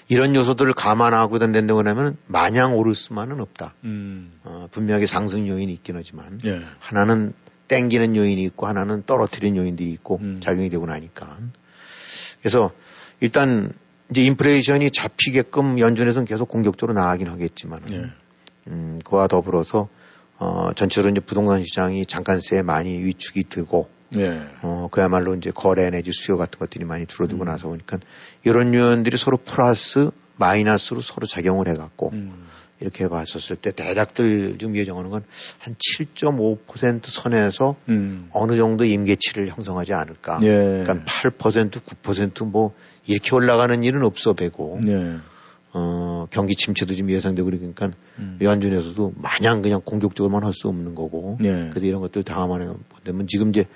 이런 요소들을 감안하고 된다고 하면 마냥 오를 수만은 없다. 음. 어, 분명하게 상승 요인이 있긴 하지만 예. 하나는 땡기는 요인이 있고 하나는 떨어뜨리는 요인들이 있고 음. 작용이 되고 나니까 그래서 일단 이제 인플레이션이 잡히게끔 연준에서는 계속 공격적으로 나가긴 하겠지만 예. 음, 그와 더불어서 어, 전체로 이제 부동산 시장이 잠깐새 많이 위축이 되고 예. 어, 그야말로 이제 거래 내지 수요 같은 것들이 많이 줄어들고 음. 나서 보니까 이런 요인들이 서로 플러스 마이너스로 서로 작용을 해갖고 음. 이렇게 봤었을 때 대략들 지금 예정하는 건 한 7.5% 선에서 음. 어느 정도 임계치를 형성하지 않을까. 예. 그러니까 8% 9%뭐 이렇게 올라가는 일은 없어 배고 네. 어, 경기 침체도 지금 예상되고 그러니까 음. 연준에서도 마냥 그냥 공격적으로만 할 수 없는 거고 네. 그래서 이런 것들 다 감안해 보면 지금 이제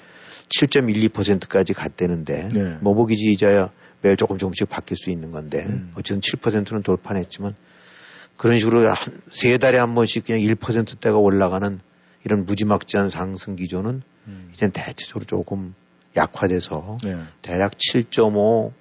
7.12%까지 갔대는데 네. 모보기지 이자야 매일 조금 조금씩 바뀔 수 있는 건데 음. 어쨌든 7%는 돌파했지만 그런 식으로 한 세 달에 한 번씩 그냥 1%대가 올라가는 이런 무지막지한 상승 기조는 음. 이제 대체적으로 조금 약화돼서 네. 대략 7.5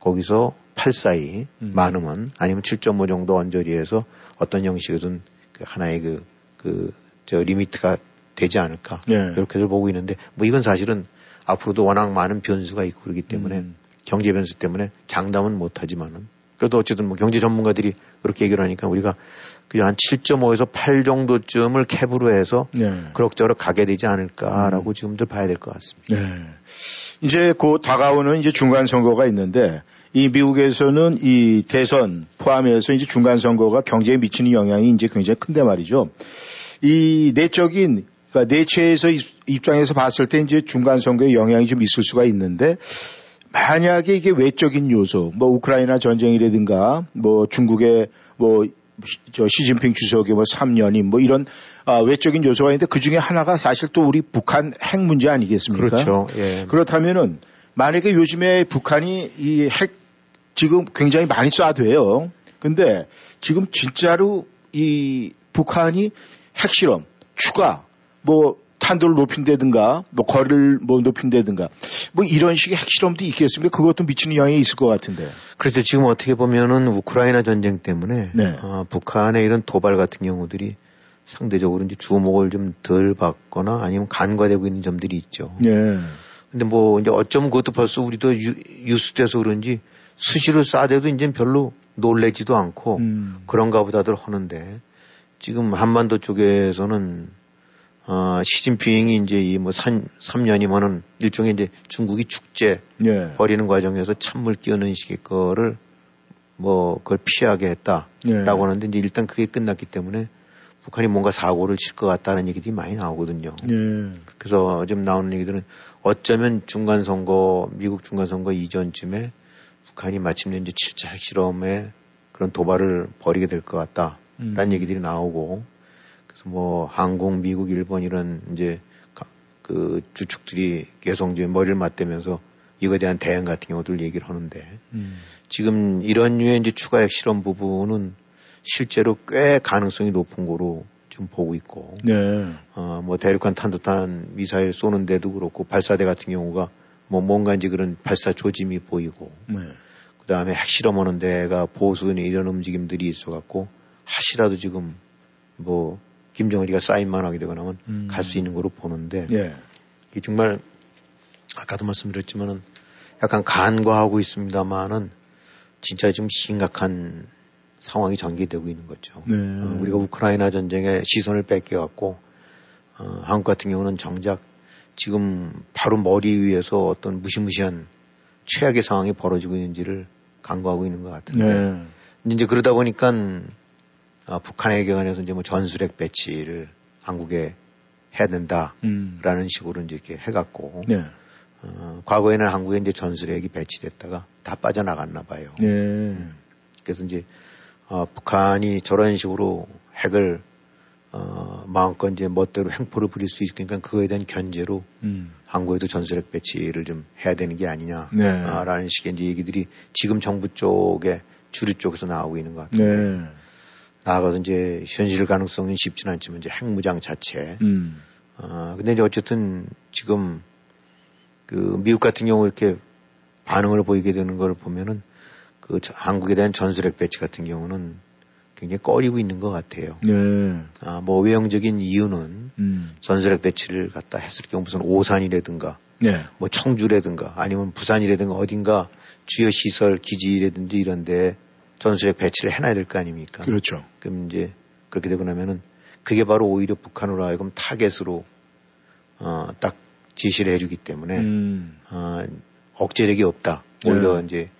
거기서 8 사이 음. 많으면 아니면 7.5 정도 언저리에서 어떤 형식이든 그 하나의 그, 그, 저 리미트가 되지 않을까. 네. 이렇게들 보고 있는데 뭐 이건 사실은 앞으로도 워낙 많은 변수가 있고 그러기 때문에 음. 경제 변수 때문에 장담은 못 하지만은 그래도 어쨌든 뭐 경제 전문가들이 그렇게 얘기를 하니까 우리가 그냥 한 7.5에서 8 정도쯤을 캡으로 해서 네. 그럭저럭 가게 되지 음. 않을까라고 지금들 봐야 될 것 같습니다. 네. 이제 곧 다가오는 이제 중간 선거가 있는데 이 미국에서는 이 대선 포함해서 이제 중간 선거가 경제에 미치는 영향이 이제 굉장히 큰데 말이죠. 이 내적인 그러니까 내체에서 입장에서 봤을 때 이제 중간 선거에 영향이 좀 있을 수가 있는데 만약에 이게 외적인 요소, 뭐 우크라이나 전쟁이라든가 뭐 중국의 뭐 저 시진핑 주석의 뭐 3년임 뭐 이런 아, 외적인 요소가 있는데 그 중에 하나가 사실 또 우리 북한 핵 문제 아니겠습니까? 그렇죠. 예. 그렇다면은 만약에 요즘에 북한이 이 핵 지금 굉장히 많이 쏴도요. 근데 지금 진짜로 이 북한이 핵실험 추가 뭐 탄도를 높인다든가 뭐 거리를 뭐 높인다든가 뭐 이런 식의 핵실험도 있겠습니까? 그것도 미치는 영향이 있을 것 같은데. 그래도 지금 어떻게 보면은 우크라이나 전쟁 때문에 네. 어, 북한의 이런 도발 같은 경우들이 상대적으로 이제 주목을 좀 덜 받거나 아니면 간과되고 있는 점들이 있죠. 네. 근데 뭐 이제 어쩌면 그것도 벌써 우리도 유, 뉴스돼서 그런지 수시로 쏴대도 이제 별로 놀래지도 않고 음. 그런가 보다들 하는데 지금 한반도 쪽에서는 어, 시진핑이 이제 이 뭐 3년이면은 일종의 이제 중국이 축제 예. 버리는 과정에서 찬물 끼얹는 식의 거를 뭐 그걸 피하게 했다라고 예. 하는데 이제 일단 그게 끝났기 때문에 북한이 뭔가 사고를 칠 것 같다는 얘기들이 많이 나오거든요. 예. 그래서 지금 나오는 얘기들은 어쩌면 중간 선거 미국 중간 선거 이전쯤에 북한이 마침내 이제 7차 핵실험에 그런 도발을 벌이게 될 것 같다라는 음. 얘기들이 나오고 뭐 한국, 미국, 일본 이런 이제 가- 그 주축들이 계속 이제 머리를 맞대면서 이거에 대한 대응 같은 경우들 얘기를 하는데 음. 지금 이런 류의 이제 추가 핵실험 부분은 실제로 꽤 가능성이 높은 거로 지금 보고 있고 네. 어, 뭐 대륙간 탄도탄 미사일 쏘는데도 그렇고 발사대 같은 경우가 뭐 뭔가 이제 그런 발사 조짐이 보이고 네. 그 다음에 핵실험하는 데가 보수는 이런 움직임들이 있어갖고 하시라도 지금 뭐 김정은이가 사인만 하게 되거나 하면 음. 갈수 있는 거로 보는데 예. 이게 정말 아까도 말씀드렸지만은 약간 간과하고 있습니다만은 진짜 좀 심각한 상황이 전개되고 있는 거죠. 네. 어, 우리가 우크라이나 전쟁에 시선을 뺏겨갖고 어, 한국 같은 경우는 정작 지금 바로 머리 위에서 어떤 무시무시한 최악의 상황이 벌어지고 있는지를 간과하고 있는 것 같은데 네. 이제 그러다 보니까 아, 북한에게 관해서 이제 뭐 전술핵 배치를 한국에 해야 된다라는 음. 식으로 이제 이렇게 해갖고 네. 어, 과거에는 한국에 이제 전술핵이 배치됐다가 다 빠져나갔나 봐요. 네. 그래서 이제 어, 북한이 저런 식으로 핵을 어, 마음껏 이제 멋대로 횡포를 부릴 수 있으니까 그거에 대한 견제로 음. 한국에도 전술핵 배치를 좀 해야 되는 게 아니냐라는 네. 식의 이제 얘기들이 지금 정부 쪽에 주류 쪽에서 나오고 있는 것 같아요. 네. 나아가서 이제 현실 가능성은 쉽지는 않지만 이제 핵무장 자체. 음. 어, 근데 이제 어쨌든 지금 그 미국 같은 경우 이렇게 반응을 보이게 되는 걸 보면은 그 저- 한국에 대한 전술핵 배치 같은 경우는 굉장히 꺼리고 있는 것 같아요. 네. 아, 뭐 외형적인 이유는 음. 전술핵 배치를 갖다 했을 경우 무슨 오산이라든가 네. 뭐 청주라든가 아니면 부산이라든가 어딘가 주요 시설 기지라든지 이런데 전술핵 배치를 해놔야 될 거 아닙니까? 그렇죠. 그럼 이제 그렇게 되고 나면은 그게 바로 오히려 북한으로 하여금 타겟으로 어, 딱 지시를 해주기 때문에 음. 어, 억제력이 없다. 오히려 네. 이제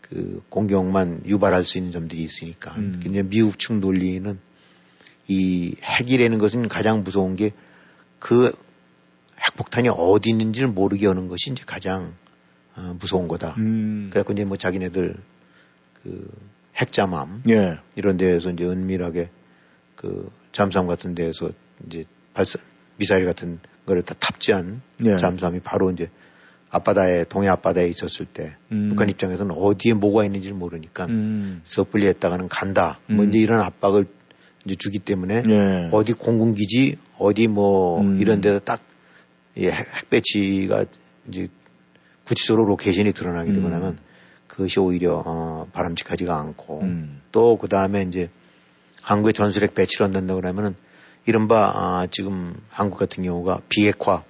그 공격만 유발할 수 있는 점들이 있으니까. 음. 근데 미국 측 논리는 이 핵이라는 것은 가장 무서운 게 그 핵폭탄이 어디 있는지를 모르게 하는 것이 이제 가장 어, 무서운 거다. 음. 그래갖고 이제 뭐 자기네들 그 핵잠함 예. 이런 데에서 이제 은밀하게 그 잠수함 같은 데에서 이제 발사 미사일 같은 거를 다 탑재한 예. 잠수함이 바로 이제 앞바다에 동해 앞바다에 있었을 때 음. 북한 입장에서는 어디에 뭐가 있는지를 모르니까 음. 섣불리 했다가는 간다. 뭐 음. 이제 이런 압박을 이제 주기 때문에 예. 어디 공군기지 어디 뭐 음. 이런 데서 딱이 핵, 핵 배치가 이제 구체적으로 로케이션이 드러나게 되고 음. 나면 그것이 오히려 어, 바람직하지가 않고 음. 또그 다음에 이제 한국의 전술핵 배치를 한다고 그러면은 이른바 아, 지금 한국 같은 경우가 비핵화,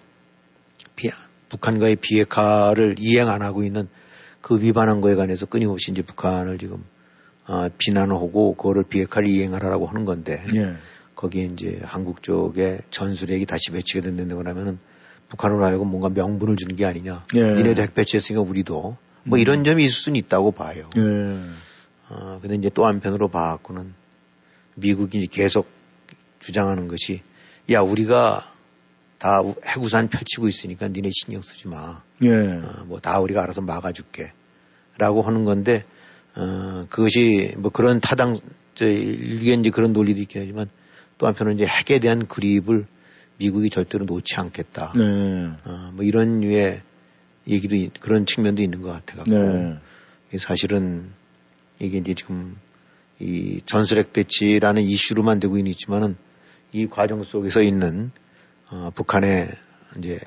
비, 북한과의 비핵화를 이행 안 하고 있는 그 위반한 거에 관해서 끊임없이 이제 북한을 지금 아, 비난을 하고 그거를 비핵화를 이행하라고 하는 건데 예. 거기에 이제 한국 쪽에 전술핵이 다시 배치가 된다고 하면은 북한으로 하여금 뭔가 명분을 주는 게 아니냐. 예. 니네도 핵 배치했으니까 우리도 뭐 음. 이런 점이 있을 수는 있다고 봐요. 예. 어, 근데 이제 또 한편으로 봐갖고는 미국이 이제 계속 주장하는 것이 야, 우리가 다 우- 핵우산 펼치고 있으니까 니네 신경 쓰지 마. 예. 어, 뭐다 우리가 알아서 막아줄게. 라고 하는 건데, 어, 그것이 뭐 그런 타당, 저, 일개 이제 그런 논리도 있긴 하지만 또 한편으로 이제 핵에 대한 그립을 미국이 절대로 놓지 않겠다. 네. 어, 뭐 이런 류의 얘기도, 있- 그런 측면도 있는 것 같아갖고. 네. 사실은 이게 이제 지금 이 전술핵 배치라는 이슈로만 되고 있지만은 이 과정 속에서 있는 어, 북한의 이제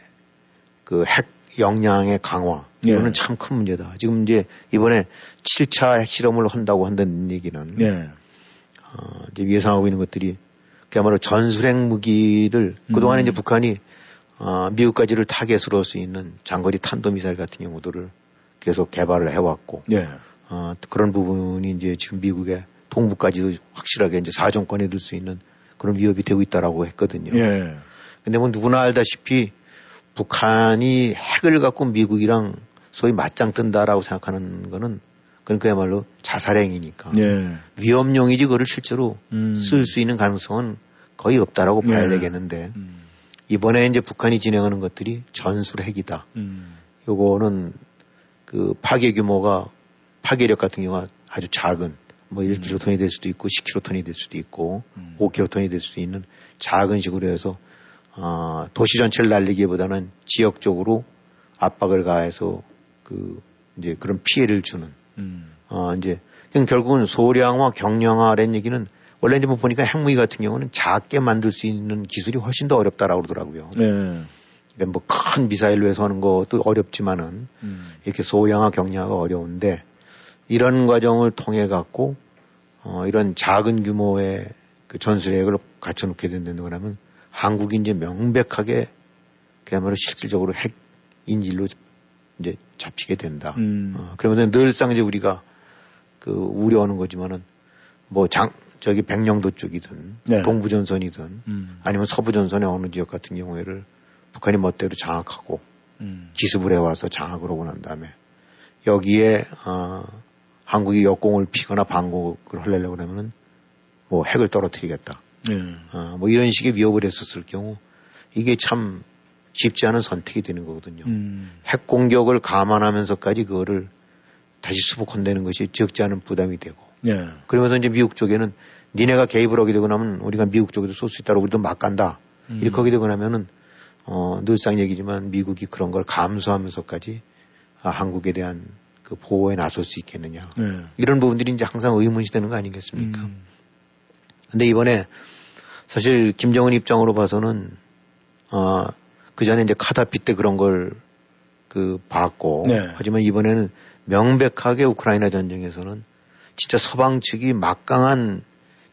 그 핵 역량의 강화 이거는 예. 참큰 문제다. 지금 이제 이번에 7차 핵실험을 한다고 한다는 얘기는 예. 어, 이제 예상하고 있는 것들이 그야말로 전술핵 무기를 그동안에 음. 이제 북한이 어, 미국까지를 타겟으로 할 수 있는 장거리 탄도미사일 같은 경우들을 계속 개발을 해왔고 예. 어, 그런 부분이 이제 지금 미국의 동부까지도 확실하게 이제 사정권에 들 수 있는 그런 위협이 되고 있다라고 했거든요. 예. 근데 뭐 누구나 알다시피 북한이 핵을 갖고 미국이랑 소위 맞짱 뜬다라고 생각하는 거는 그건 그야말로 자살행위니까 예. 위험용이지 그거를 실제로 음. 쓸수 있는 가능성은 거의 없다라고 봐야 예. 되겠는데 음. 이번에 이제 북한이 진행하는 것들이 전술 핵이다. 음. 요거는 그 파괴 규모가 파괴력 같은 경우가 아주 작은 뭐 1킬로톤이 될 수도 있고 10킬로톤이 될 수도 있고 음. 5킬로톤이 될 수도 있는 작은 식으로 해서 어, 도시 전체를 날리기보다는 지역적으로 압박을 가해서 그 이제 그런 피해를 주는 음. 어 이제 그냥 결국은 소량화 경량화라는 얘기는 원래 이제 뭐 보니까 핵무기 같은 경우는 작게 만들 수 있는 기술이 훨씬 더 어렵다라고 그러더라고요. 네. 그러니까 뭐큰 미사일로 해서 하는 것도 어렵지만은 음. 이렇게 소량화 경량화가 어려운데 이런 과정을 통해 갖고 어 이런 작은 규모의 그 전술핵을 갖춰 놓게 된다는 거라면 한국이 이제 명백하게 그야말로 실질적으로 핵 인질로 이제 잡히게 된다. 음. 어, 그러면서 늘상 이제 우리가 그 우려하는 거지만은 뭐 장 저기 백령도 쪽이든 네. 동부전선이든 음. 아니면 서부전선의 어느 지역 같은 경우에를 북한이 멋대로 장악하고 음. 기습을 해와서 장악을 하고 난 다음에 여기에 어, 한국이 역공을 피거나 반공을 하려고 그러면은 뭐 핵을 떨어뜨리겠다. 네. 어, 뭐 이런 식의 위협을 했었을 경우 이게 참 쉽지 않은 선택이 되는 거거든요. 음. 핵 공격을 감안하면서까지 그거를 다시 수복한다는 것이 적지 않은 부담이 되고 네. 그러면서 이제 미국 쪽에는 니네가 개입을 하게 되고 나면 우리가 미국 쪽에도 쏠 수 있다고 우리도 막 간다. 음. 이렇게 하게 되고 나면은 어, 늘상 얘기지만 미국이 그런 걸 감수하면서까지 아, 한국에 대한 그 보호에 나설 수 있겠느냐. 네. 이런 부분들이 이제 항상 의문이 되는 거 아니겠습니까? 음. 근데 이번에 사실 김정은 입장으로 봐서는 어, 그 전에 이제 카다피 때 그런 걸 그 봤고 네. 하지만 이번에는 명백하게 우크라이나 전쟁에서는 진짜 서방 측이 막강한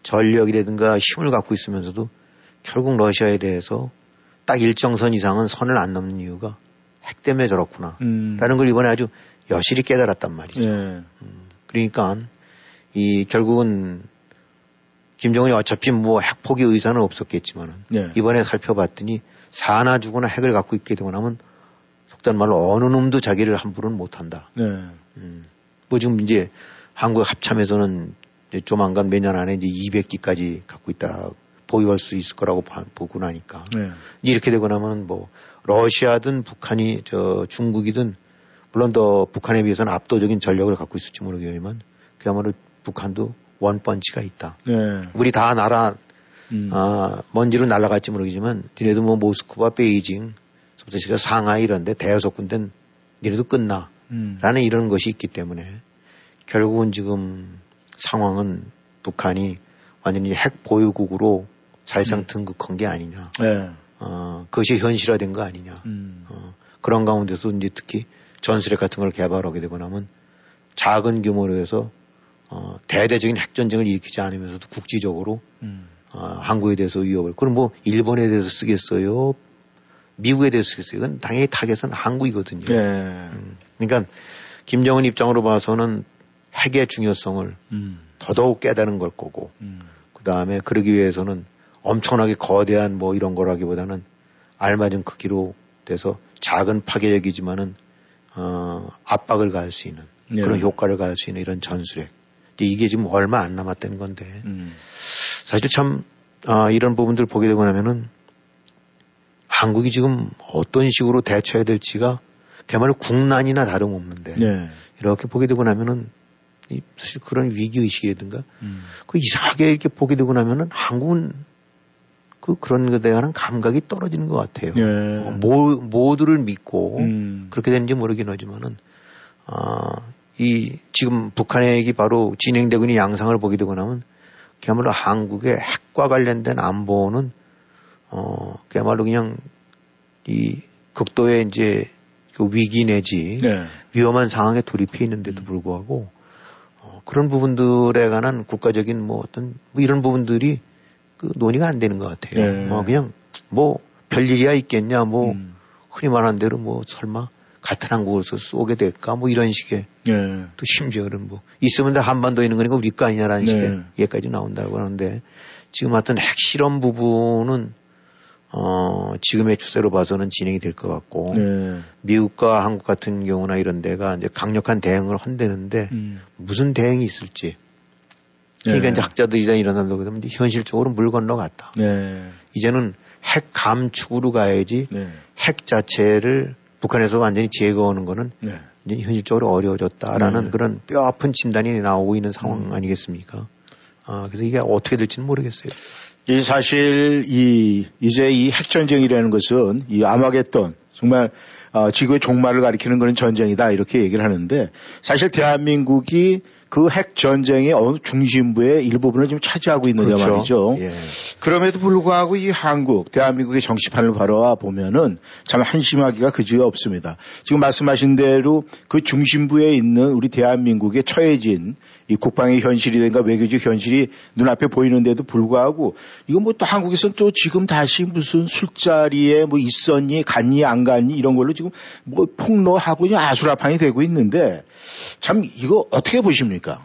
전력이라든가 힘을 갖고 있으면서도 결국 러시아에 대해서 딱 일정선 이상은 선을 안 넘는 이유가 핵 때문에 저렇구나. 음. 라는 걸 이번에 아주 여실히 깨달았단 말이죠. 네. 그러니까 이 결국은 김정은이 어차피 뭐 핵포기 의사는 없었겠지만은 네. 이번에 살펴봤더니 사나 죽거나 핵을 갖고 있게 되고 나면 속단 말로 어느 놈도 자기를 함부로는 못한다. 네. 음. 뭐 지금 이제 한국 합참에서는 조만간 몇 년 안에 이제 200기까지 갖고 있다 보유할 수 있을 거라고 봐- 보고 나니까 네. 이렇게 되고 나면 뭐 러시아든 북한이 저 중국이든 물론 더 북한에 비해서는 압도적인 전력을 갖고 있을지 모르겠지만 그야말로 북한도 원펀치가 있다. 네. 우리 다 나라 음. 아, 먼지로 날아갈지 모르겠지만 니네도 뭐 모스크바, 베이징, 소프트시가 상하이 이런데 대여섯 군데는 니네도 끝나. 음. 라는 이런 것이 있기 때문에 결국은 지금 상황은 북한이 완전히 핵 보유국으로 사실상 등극한 게 아니냐. 네. 어, 그것이 현실화된 거 아니냐. 음. 어, 그런 가운데서 이제 특히 전술핵 같은 걸 개발하게 되고 나면 작은 규모로 해서 어, 대대적인 핵전쟁을 일으키지 않으면서도 국지적으로 음. 어, 한국에 대해서 위협을 그럼 뭐 일본에 대해서 쓰겠어요? 미국에 대해서 쓰겠어요? 이건 당연히 타겟은 한국이거든요. 네. 음, 그러니까 김정은 입장으로 봐서는 핵의 중요성을 음. 더더욱 깨달은 걸 거고 음. 그 다음에 그러기 위해서는 엄청나게 거대한 뭐 이런 거라기보다는 알맞은 크기로 돼서 작은 파괴력이지만은 어, 압박을 가할 수 있는 네. 그런 효과를 가할 수 있는 이런 전술핵. 이게 지금 얼마 안 남았다는 건데 음. 사실 참 아, 이런 부분들 보게 되고 나면은 한국이 지금 어떤 식으로 대처해야 될지가 그야말로 국난이나 다름없는데 네. 이렇게 보게 되고 나면은 이 사실 그런 위기 의식이라든가 음. 그 이상하게 이렇게 보게 되고 나면은 한국은 그 그런 것에 대한 감각이 떨어지는 것 같아요. 네. 어, 모, 모두를 믿고 음. 그렇게 되는지 모르긴 하지만은 아, 이 지금 북한의 얘기 바로 진행되고 있는 양상을 보게 되고 나면 그야말로 한국의 핵과 관련된 안보는 어 그야말로 그냥 이 극도의 이제 그 위기 내지 네. 위험한 상황에 돌입해 있는데도 불구하고 어, 그런 부분들에 관한 국가적인 뭐 어떤 뭐 이런 부분들이 그 논의가 안 되는 것 같아요. 네. 뭐 그냥 뭐 별일이야 있겠냐 뭐 음. 흔히 말하는 대로 뭐 설마 같은 항공에서 쏘게 될까 뭐 이런 식의 네. 또 심지어는 뭐 있으면 다 한반도에 있는 거니까 우리 거 아니냐라는 네. 식의 얘기까지 나온다고 하는데 지금 어떤 핵실험 부분은 어, 지금의 추세로 봐서는 진행이 될 것 같고 네. 미국과 한국 같은 경우나 이런 데가 이제 강력한 대응을 한대는데 음. 무슨 대응이 있을지 그러니까 네. 이제 학자들이나 이런 사람들 이제 현실적으로 물 건너갔다. 네. 이제는 핵 감축으로 가야지 네. 핵 자체를 북한에서 완전히 제거하는 거는 네. 이제 현실적으로 어려워졌다라는 네. 그런 뼈 아픈 진단이 나오고 있는 상황 음. 아니겠습니까? 아, 그래서 이게 어떻게 될지는 모르겠어요. 이 사실 이 이제 이 핵전쟁이라는 것은 이 아마겟돈 정말 어, 지구의 종말을 가리키는 그런 전쟁이다 이렇게 얘기를 하는데 사실 대한민국이 그 핵 전쟁의 어느 중심부의 일부분을 지금 차지하고 있느냐 말이죠. 예. 그럼에도 불구하고 이 한국, 대한민국의 정치판을 바라와 보면은 참 한심하기가 그지가 없습니다. 지금 말씀하신 대로 그 중심부에 있는 우리 대한민국에 처해진 이 국방의 현실이든가 외교적 현실이 눈앞에 보이는데도 불구하고 이건 뭐 또 한국에서는 또 지금 다시 무슨 술자리에 뭐 있었니, 갔니, 안 갔니 이런 걸로 지금 뭐 폭로하고 아수라판이 되고 있는데 참 이거 어떻게 보십니까?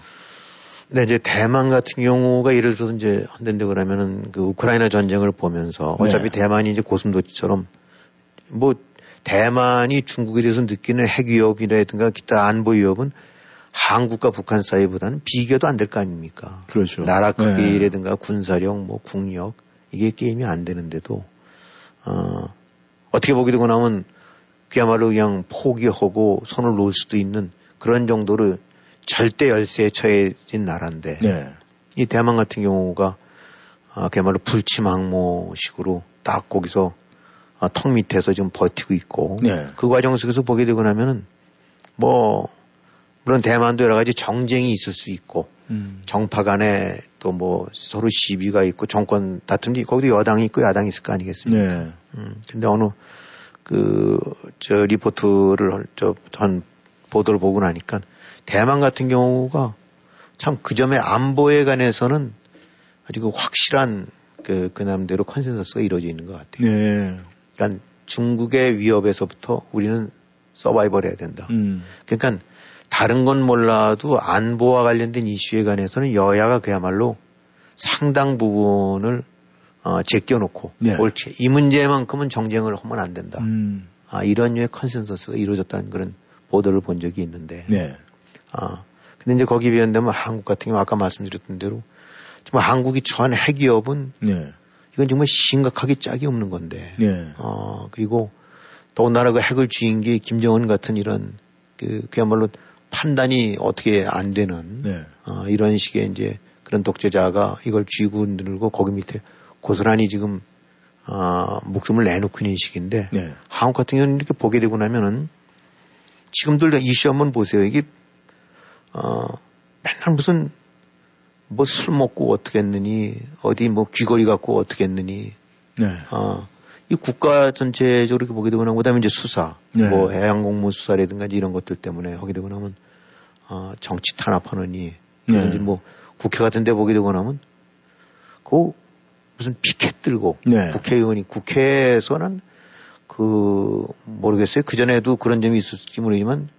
네, 이제 대만 같은 경우가 예를 들어서 이제 한다는데 그러면은 그 우크라이나 전쟁을 보면서 어차피 네. 대만이 이제 고슴도치처럼 뭐 대만이 중국에 대해서 느끼는 핵 위협이라든가 기타 안보 위협은 한국과 북한 사이보다는 비교도 안 될 거 아닙니까? 그렇죠. 나라 네. 크기라든가 군사력, 뭐 국력 이게 게임이 안 되는데도 어, 어떻게 보게 되고 나면 그야말로 그냥 포기하고 손을 놓을 수도 있는 그런 정도로 절대 열세에 처해진 나라인데 네. 이 대만 같은 경우가 아, 그야말로 불침항모식으로 딱 거기서 아, 턱 밑에서 지금 버티고 있고 네. 그 과정 속에서 보게 되고 나면은 뭐 물론 대만도 여러 가지 정쟁이 있을 수 있고 음. 정파 간에 또 뭐 서로 시비가 있고 정권 다툼이 거기도 여당이 있고 야당이 있을 거 아니겠습니까? 네. 음, 근데 어느 그 저 리포트를 저 전 보도를 보고 나니까 대만 같은 경우가 참 그 점에 안보에 관해서는 아주 그 확실한 그, 그 나름대로 consensus가 이루어져 있는 것 같아요. 네. 그러니까 중국의 위협에서부터 우리는 서바이벌 해야 된다. 음. 그러니까 다른 건 몰라도 안보와 관련된 이슈에 관해서는 여야가 그야말로 상당 부분을 어, 제껴놓고 네. 옳지 이 문제만큼은 정쟁을 하면 안 된다. 음. 아, 이런 류의 consensus가 이루어졌다는 그런 보도를 본 적이 있는데 네. 아, 근데 이제 거기 비한다면 한국 같은 경우 아까 말씀드렸던 대로 정말 한국이 처한 핵위협은 네. 이건 정말 심각하게 짝이 없는 건데 네. 어, 그리고 더군다나 그 핵을 쥐인 게 김정은 같은 이런 그, 그야말로 판단이 어떻게 안 되는 네. 어, 이런 식의 이제 그런 독재자가 이걸 쥐고 늘고 거기 밑에 고스란히 지금 어, 목숨을 내놓고 있는 시기인데 네. 한국 같은 경우는 이렇게 보게 되고 나면은 지금들 이슈 한번 보세요. 이게 어, 맨날 무슨 뭐 술 먹고 어떻게 했느니 어디 뭐 귀걸이 갖고 어떻게 했느니 네. 어, 이 국가 전체적으로 이렇게 보게 되고 나면 그다음에 이제 수사, 네. 뭐 해양공무 수사라든가 이런 것들 때문에 하게 되고 나면 어, 정치 탄압하느니 네. 뭐 국회 같은 데 보게 되고 나면 그 무슨 피켓 들고 네. 국회의원이 국회에서는 그 모르겠어요. 그 전에도 그런 점이 있었을지 모르지만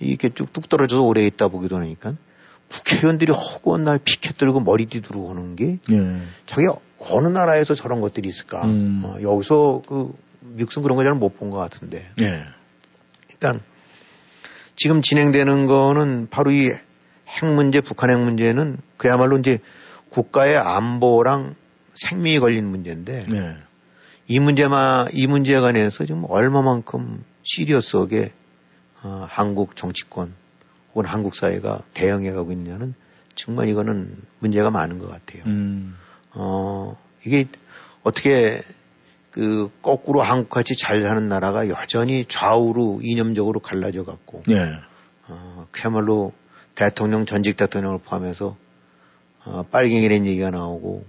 이게 쭉 뚝 떨어져서 오래 있다 보기도 하니까 국회의원들이 허구한 날 피켓 들고 머리 뒤두르고 오는 게 네. 저게 어느 나라에서 저런 것들이 있을까? 음. 어, 여기서 그 미국은 그런 거 잘 못 본 것 같은데. 네. 일단 지금 진행되는 거는 바로 이 핵 문제, 북한 핵 문제는 그야말로 이제 국가의 안보랑 생명이 걸린 문제인데 네. 이 문제만 이 문제에 관해서 지금 얼마만큼 시리어스하게 어, 한국 정치권 혹은 한국 사회가 대응해 가고 있냐는 정말 이거는 문제가 많은 것 같아요. 음. 어, 이게 어떻게 그 거꾸로 한국같이 잘 사는 나라가 여전히 좌우로 이념적으로 갈라져 갖고 네. 어, 그야말로 대통령 전직 대통령을 포함해서 어, 빨갱이라는 얘기가 나오고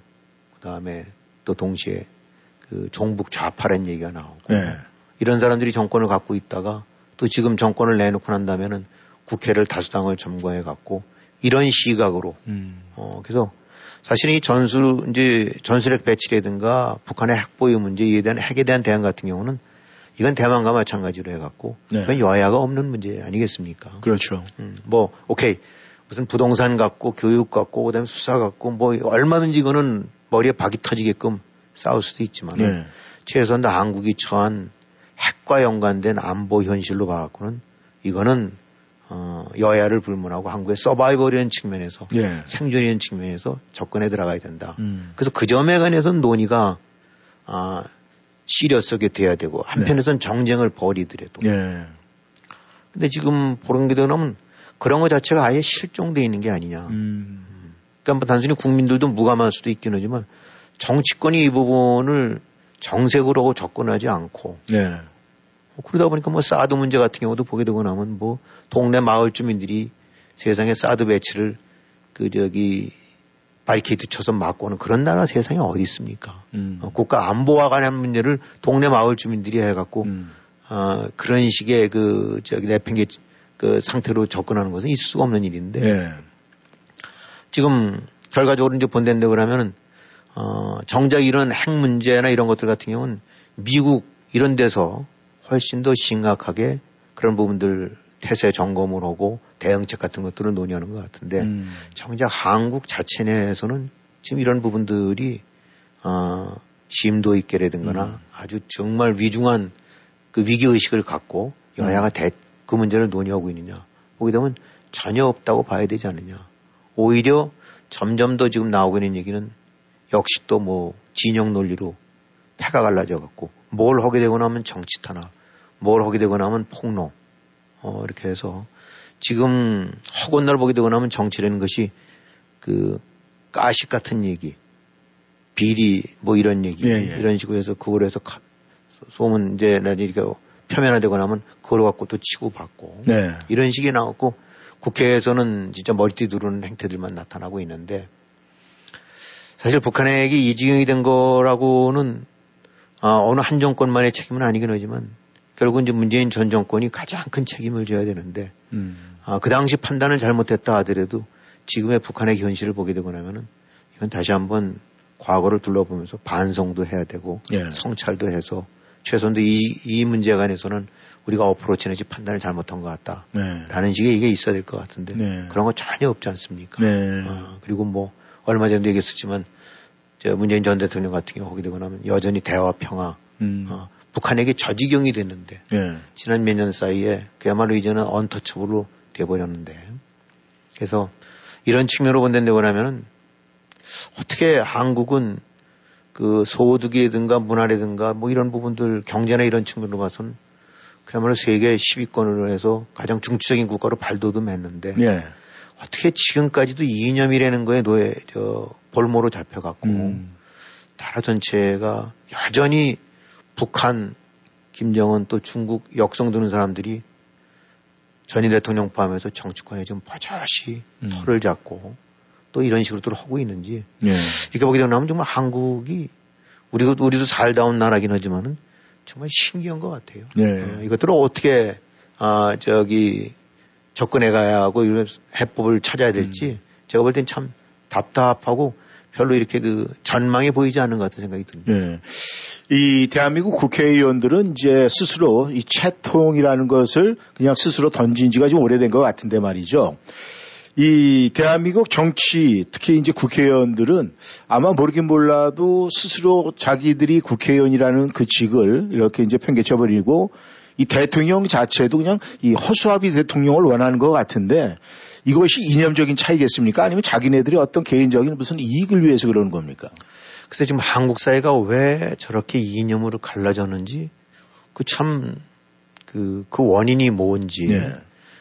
그다음에 또 동시에 그 종북 좌파라는 얘기가 나오고 네. 이런 사람들이 정권을 갖고 있다가 또 지금 정권을 내놓고 난다면은 국회를 다수당을 점거해 갖고 이런 시각으로 음. 어, 그래서 사실 이 전술, 이제 전술핵 배치라든가 북한의 핵 보유 문제, 이에 대한 핵에 대한 대응 같은 경우는 이건 대만과 마찬가지로 해갖고 네. 이건 여야가 없는 문제 아니겠습니까? 그렇죠. 음, 뭐, 오케이. 무슨 부동산 갖고 교육 갖고 그다음에 수사 갖고 뭐 얼마든지 이거는 머리에 박이 터지게끔 싸울 수도 있지만 네. 최소한 한국이 처한 핵과 연관된 안보 현실로 봐갖고는 이거는 어, 여야를 불문하고 한국의 서바이벌이라는 측면에서 예. 생존이라는 측면에서 접근해 들어가야 된다. 음. 그래서 그 점에 관해서는 논의가 아, 시리어스하게 돼야 되고 한편에서는 정쟁을 벌이더라도. 예. 근데 지금 보는 게 되면 그런 것 자체가 아예 실종돼 있는 게 아니냐. 음. 그러니까 뭐 단순히 국민들도 무감할 수도 있긴 하지만 정치권이 이 부분을 정색으로 하고 접근하지 않고 예. 뭐 그러다 보니까 뭐 사드 문제 같은 경우도 보게 되고 나면 뭐 동네 마을 주민들이 세상에 사드 배치를 그 저기 바리케이트 쳐서 막고 하는 그런 나라 세상에 어디 있습니까? 음. 어, 국가 안보와 관한 문제를 동네 마을 주민들이 해갖고 음. 어, 그런 식의 그 저기 내팽개 그 상태로 접근하는 것은 있을 수가 없는 일인데 예. 지금 결과적으로 이제 본다는데 그러면은 어, 정작 이런 핵 문제나 이런 것들 같은 경우는 미국 이런 데서 훨씬 더 심각하게 그런 부분들 태세 점검을 하고 대응책 같은 것들을 논의하는 것 같은데 음. 정작 한국 자체 내에서는 지금 이런 부분들이 어, 심도 있게라든가나 음. 아주 정말 위중한 그 위기 의식을 갖고 여야가 대, 그 문제를 논의하고 있느냐 보게 되면 전혀 없다고 봐야 되지 않느냐 오히려 점점 더 지금 나오고 있는 얘기는 역시 또 뭐 진영 논리로 패가 갈라져 갖고 뭘 하게 되고 나면 정치 탄압, 뭘 하게 되고 나면 폭로, 어, 이렇게 해서 지금 허건 날 보게 되고 나면 정치라는 것이 그 가식 같은 얘기, 비리 뭐 이런 얘기 예, 예. 이런 식으로 해서 그걸 해서 가- 소문 이제 나니까 표면화되고 나면 그걸 갖고 또 치고받고 네. 이런 식이 나왔고 국회에서는 진짜 머리띠 두르는 행태들만 나타나고 있는데 사실 북한 핵이 이 지경이 된 거라고는 아, 어느 한 정권만의 책임은 아니긴 하지만 결국 이제 문재인 전 정권이 가장 큰 책임을 져야 되는데 음. 아, 그 당시 판단을 잘못했다 하더라도 지금의 북한의 현실을 보게 되고 나면은 이건 다시 한번 과거를 둘러보면서 반성도 해야 되고 예. 성찰도 해서 최소한도 이, 이 문제에 관해서는 우리가 어프로치 내지 판단을 잘못한 것 같다. 네. 라는 식의 이게 있어야 될 것 같은데 네. 그런 거 전혀 없지 않습니까? 네. 어, 그리고 뭐 얼마 전에도 얘기했었지만 저 문재인 전 대통령 같은 경우 하게 되고 나면 여전히 대화 평화 음. 어, 북한에게 저지경이 됐는데 예. 지난 몇 년 사이에 그야말로 이제는 언터처블로 돼버렸는데 그래서 이런 측면으로 본다고 하면은 어떻게 한국은 그 소득이든가 문화라든가 뭐 이런 부분들 경제나 이런 측면으로 봐서는 그야말로 세계 10위권으로 해서 가장 중추적인 국가로 발돋움했는데 예. 어떻게 지금까지도 이념이라는 거에 노예 저 볼모로 잡혀갖고 음. 나라 전체가 여전히 북한, 김정은 또 중국 역성 드는 사람들이 전임 대통령 포함해서 정치권에 좀 버젓이 음. 털을 잡고 또 이런 식으로들 하고 있는지 예. 이렇게 보게 되면 정말 한국이 우리도 우리도 살다 온 나라긴 하지만은 정말 신기한 것 같아요. 예. 어, 이것들을 어떻게 아 저기 접근해 가야 하고 이런 해법을 찾아야 될지 제가 볼 땐 참 답답하고 별로 이렇게 그 전망이 보이지 않는 것 같은 생각이 듭니다. 예. 이 대한민국 국회의원들은 이제 스스로 이 채통이라는 것을 그냥 스스로 던진 지가 좀 오래된 것 같은데 말이죠. 이 대한민국 정치, 특히 이제 국회의원들은 아마 모르긴 몰라도 스스로 자기들이 국회의원이라는 그 직을 이렇게 이제 편개쳐 버리고 이 대통령 자체도 그냥 이 허수아비 대통령을 원하는 것 같은데 이것이 이념적인 차이겠습니까? 아니면 자기네들이 어떤 개인적인 무슨 이익을 위해서 그러는 겁니까? 그래서 지금 한국 사회가 왜 저렇게 이념으로 갈라졌는지 그 참 그, 그 원인이 뭔지 예.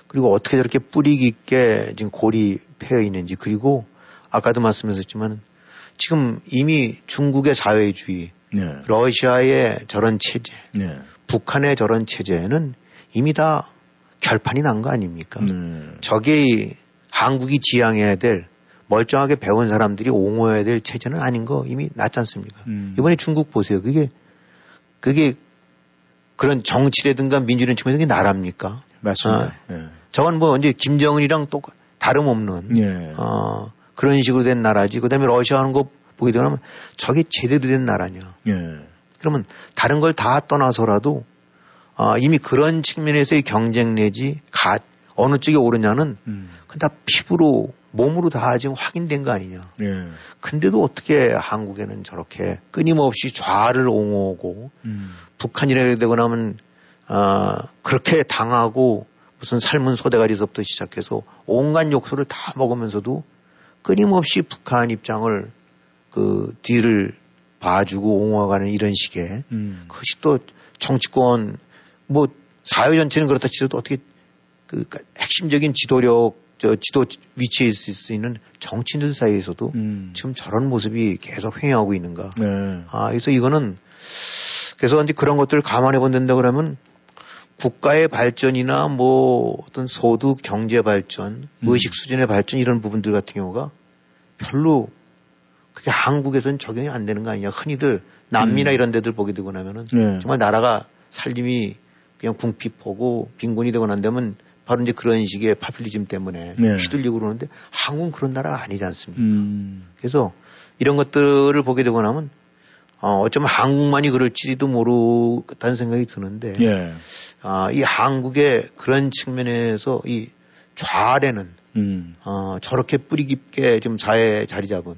그리고 어떻게 저렇게 뿌리 깊게 지금 골이 패여 있는지 그리고 아까도 말씀하셨지만 지금 이미 중국의 사회주의, 네. 러시아의 저런 체제, 네. 북한의 저런 체제는 이미 다 결판이 난 거 아닙니까? 네. 저게 한국이 지향해야 될 멀쩡하게 배운 사람들이 옹호해야 될 체제는 아닌 거 이미 났지 않습니까? 음. 이번에 중국 보세요. 그게 그게 그런 정치라든가 민주주의 측면에서 그게 나랍니까? 맞습니다. 예. 저건 뭐 이제 김정은이랑 또 다름없는 예. 어, 그런 식으로 된 나라지. 그다음에 러시아 하는 거 보게 되면 저게 제대로 된 나라냐? 예. 그러면 다른 걸 다 떠나서라도 아, 이미 그런 측면에서의 경쟁 내지 가, 어느 쪽이 오르냐는 음. 그건 다 피부로 몸으로 다 지금 확인된 거 아니냐. 예. 근데도 어떻게 한국에는 저렇게 끊임없이 좌를 옹호하고 음. 북한이라 되고 나면 아 그렇게 당하고 무슨 삶은 소대가리서부터 시작해서 온갖 욕설을 다 먹으면서도 끊임없이 북한 입장을 그 뒤를 봐주고 옹호하가는 이런 식의 음. 그것이 또 정치권 뭐 사회 전체는 그렇다 치더라도 어떻게 그 핵심적인 지도력 저 지도 위치에 있을 수 있는 정치인들 사이에서도 음. 지금 저런 모습이 계속 횡행하고 있는가. 네. 아, 그래서 이거는 그래서 이제 그런 것들을 감안해 본다 그러면 국가의 발전이나 뭐 어떤 소득 경제 발전, 음. 의식 수준의 발전 이런 부분들 같은 경우가 별로 그게 한국에서는 적용이 안 되는 거 아니냐. 흔히들 남미나 음. 이런 데들 보게 되고 나면은 네. 정말 나라가 살림이 그냥 궁핍하고 빈곤이 되고 난 다면 바로 이제 그런 식의 파퓰리즘 때문에 네. 휘둘리고 그러는데 한국은 그런 나라가 아니지 않습니까? 음. 그래서 이런 것들을 보게 되고 나면 어, 어쩌면 한국만이 그럴지도 모르겠다는 생각이 드는데 예. 아, 이 한국의 그런 측면에서 이 좌아래는 음. 어, 저렇게 뿌리 깊게 좀 사회에 자리 잡은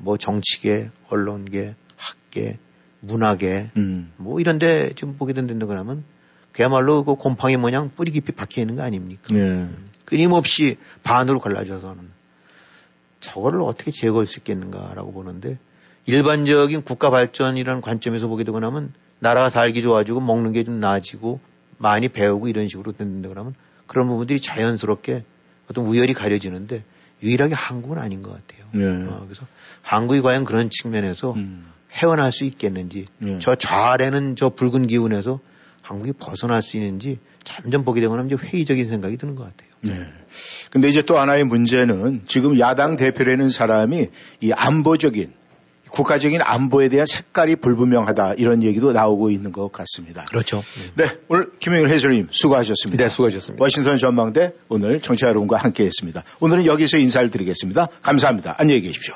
뭐 정치계, 언론계, 학계, 문화계 음. 뭐 이런데 지금 보게 된다고 하면 그야말로 그 곰팡이 모양 뿌리 깊이 박혀 있는 거 아닙니까? 예. 끊임없이 반으로 갈라져서는 저거를 어떻게 제거할 수 있겠는가라고 보는데 일반적인 국가 발전이라는 관점에서 보게 되고 나면 나라가 살기 좋아지고 먹는 게 좀 나아지고 많이 배우고 이런 식으로 된다 그러면 그런 부분들이 자연스럽게 어떤 우열이 가려지는데 유일하게 한국은 아닌 것 같아요. 예. 어, 그래서 한국이 과연 그런 측면에서 음. 헤어날 수 있겠는지 예. 저 좌아래는 저 붉은 기운에서 한국이 벗어날 수 있는지 점점 보게 되면 이제 회의적인 생각이 드는 것 같아요. 네. 근데 이제 또 하나의 문제는 지금 야당 대표라는 사람이 이 안보적인 국가적인 안보에 대한 색깔이 불분명하다 이런 얘기도 나오고 있는 것 같습니다. 그렇죠. 네. 오늘 김영일 해설님 수고하셨습니다. 네, 수고하셨습니다. 워싱턴 전망대 오늘 정치 여러분과 함께 했습니다. 오늘은 여기서 인사를 드리겠습니다. 감사합니다. 안녕히 계십시오.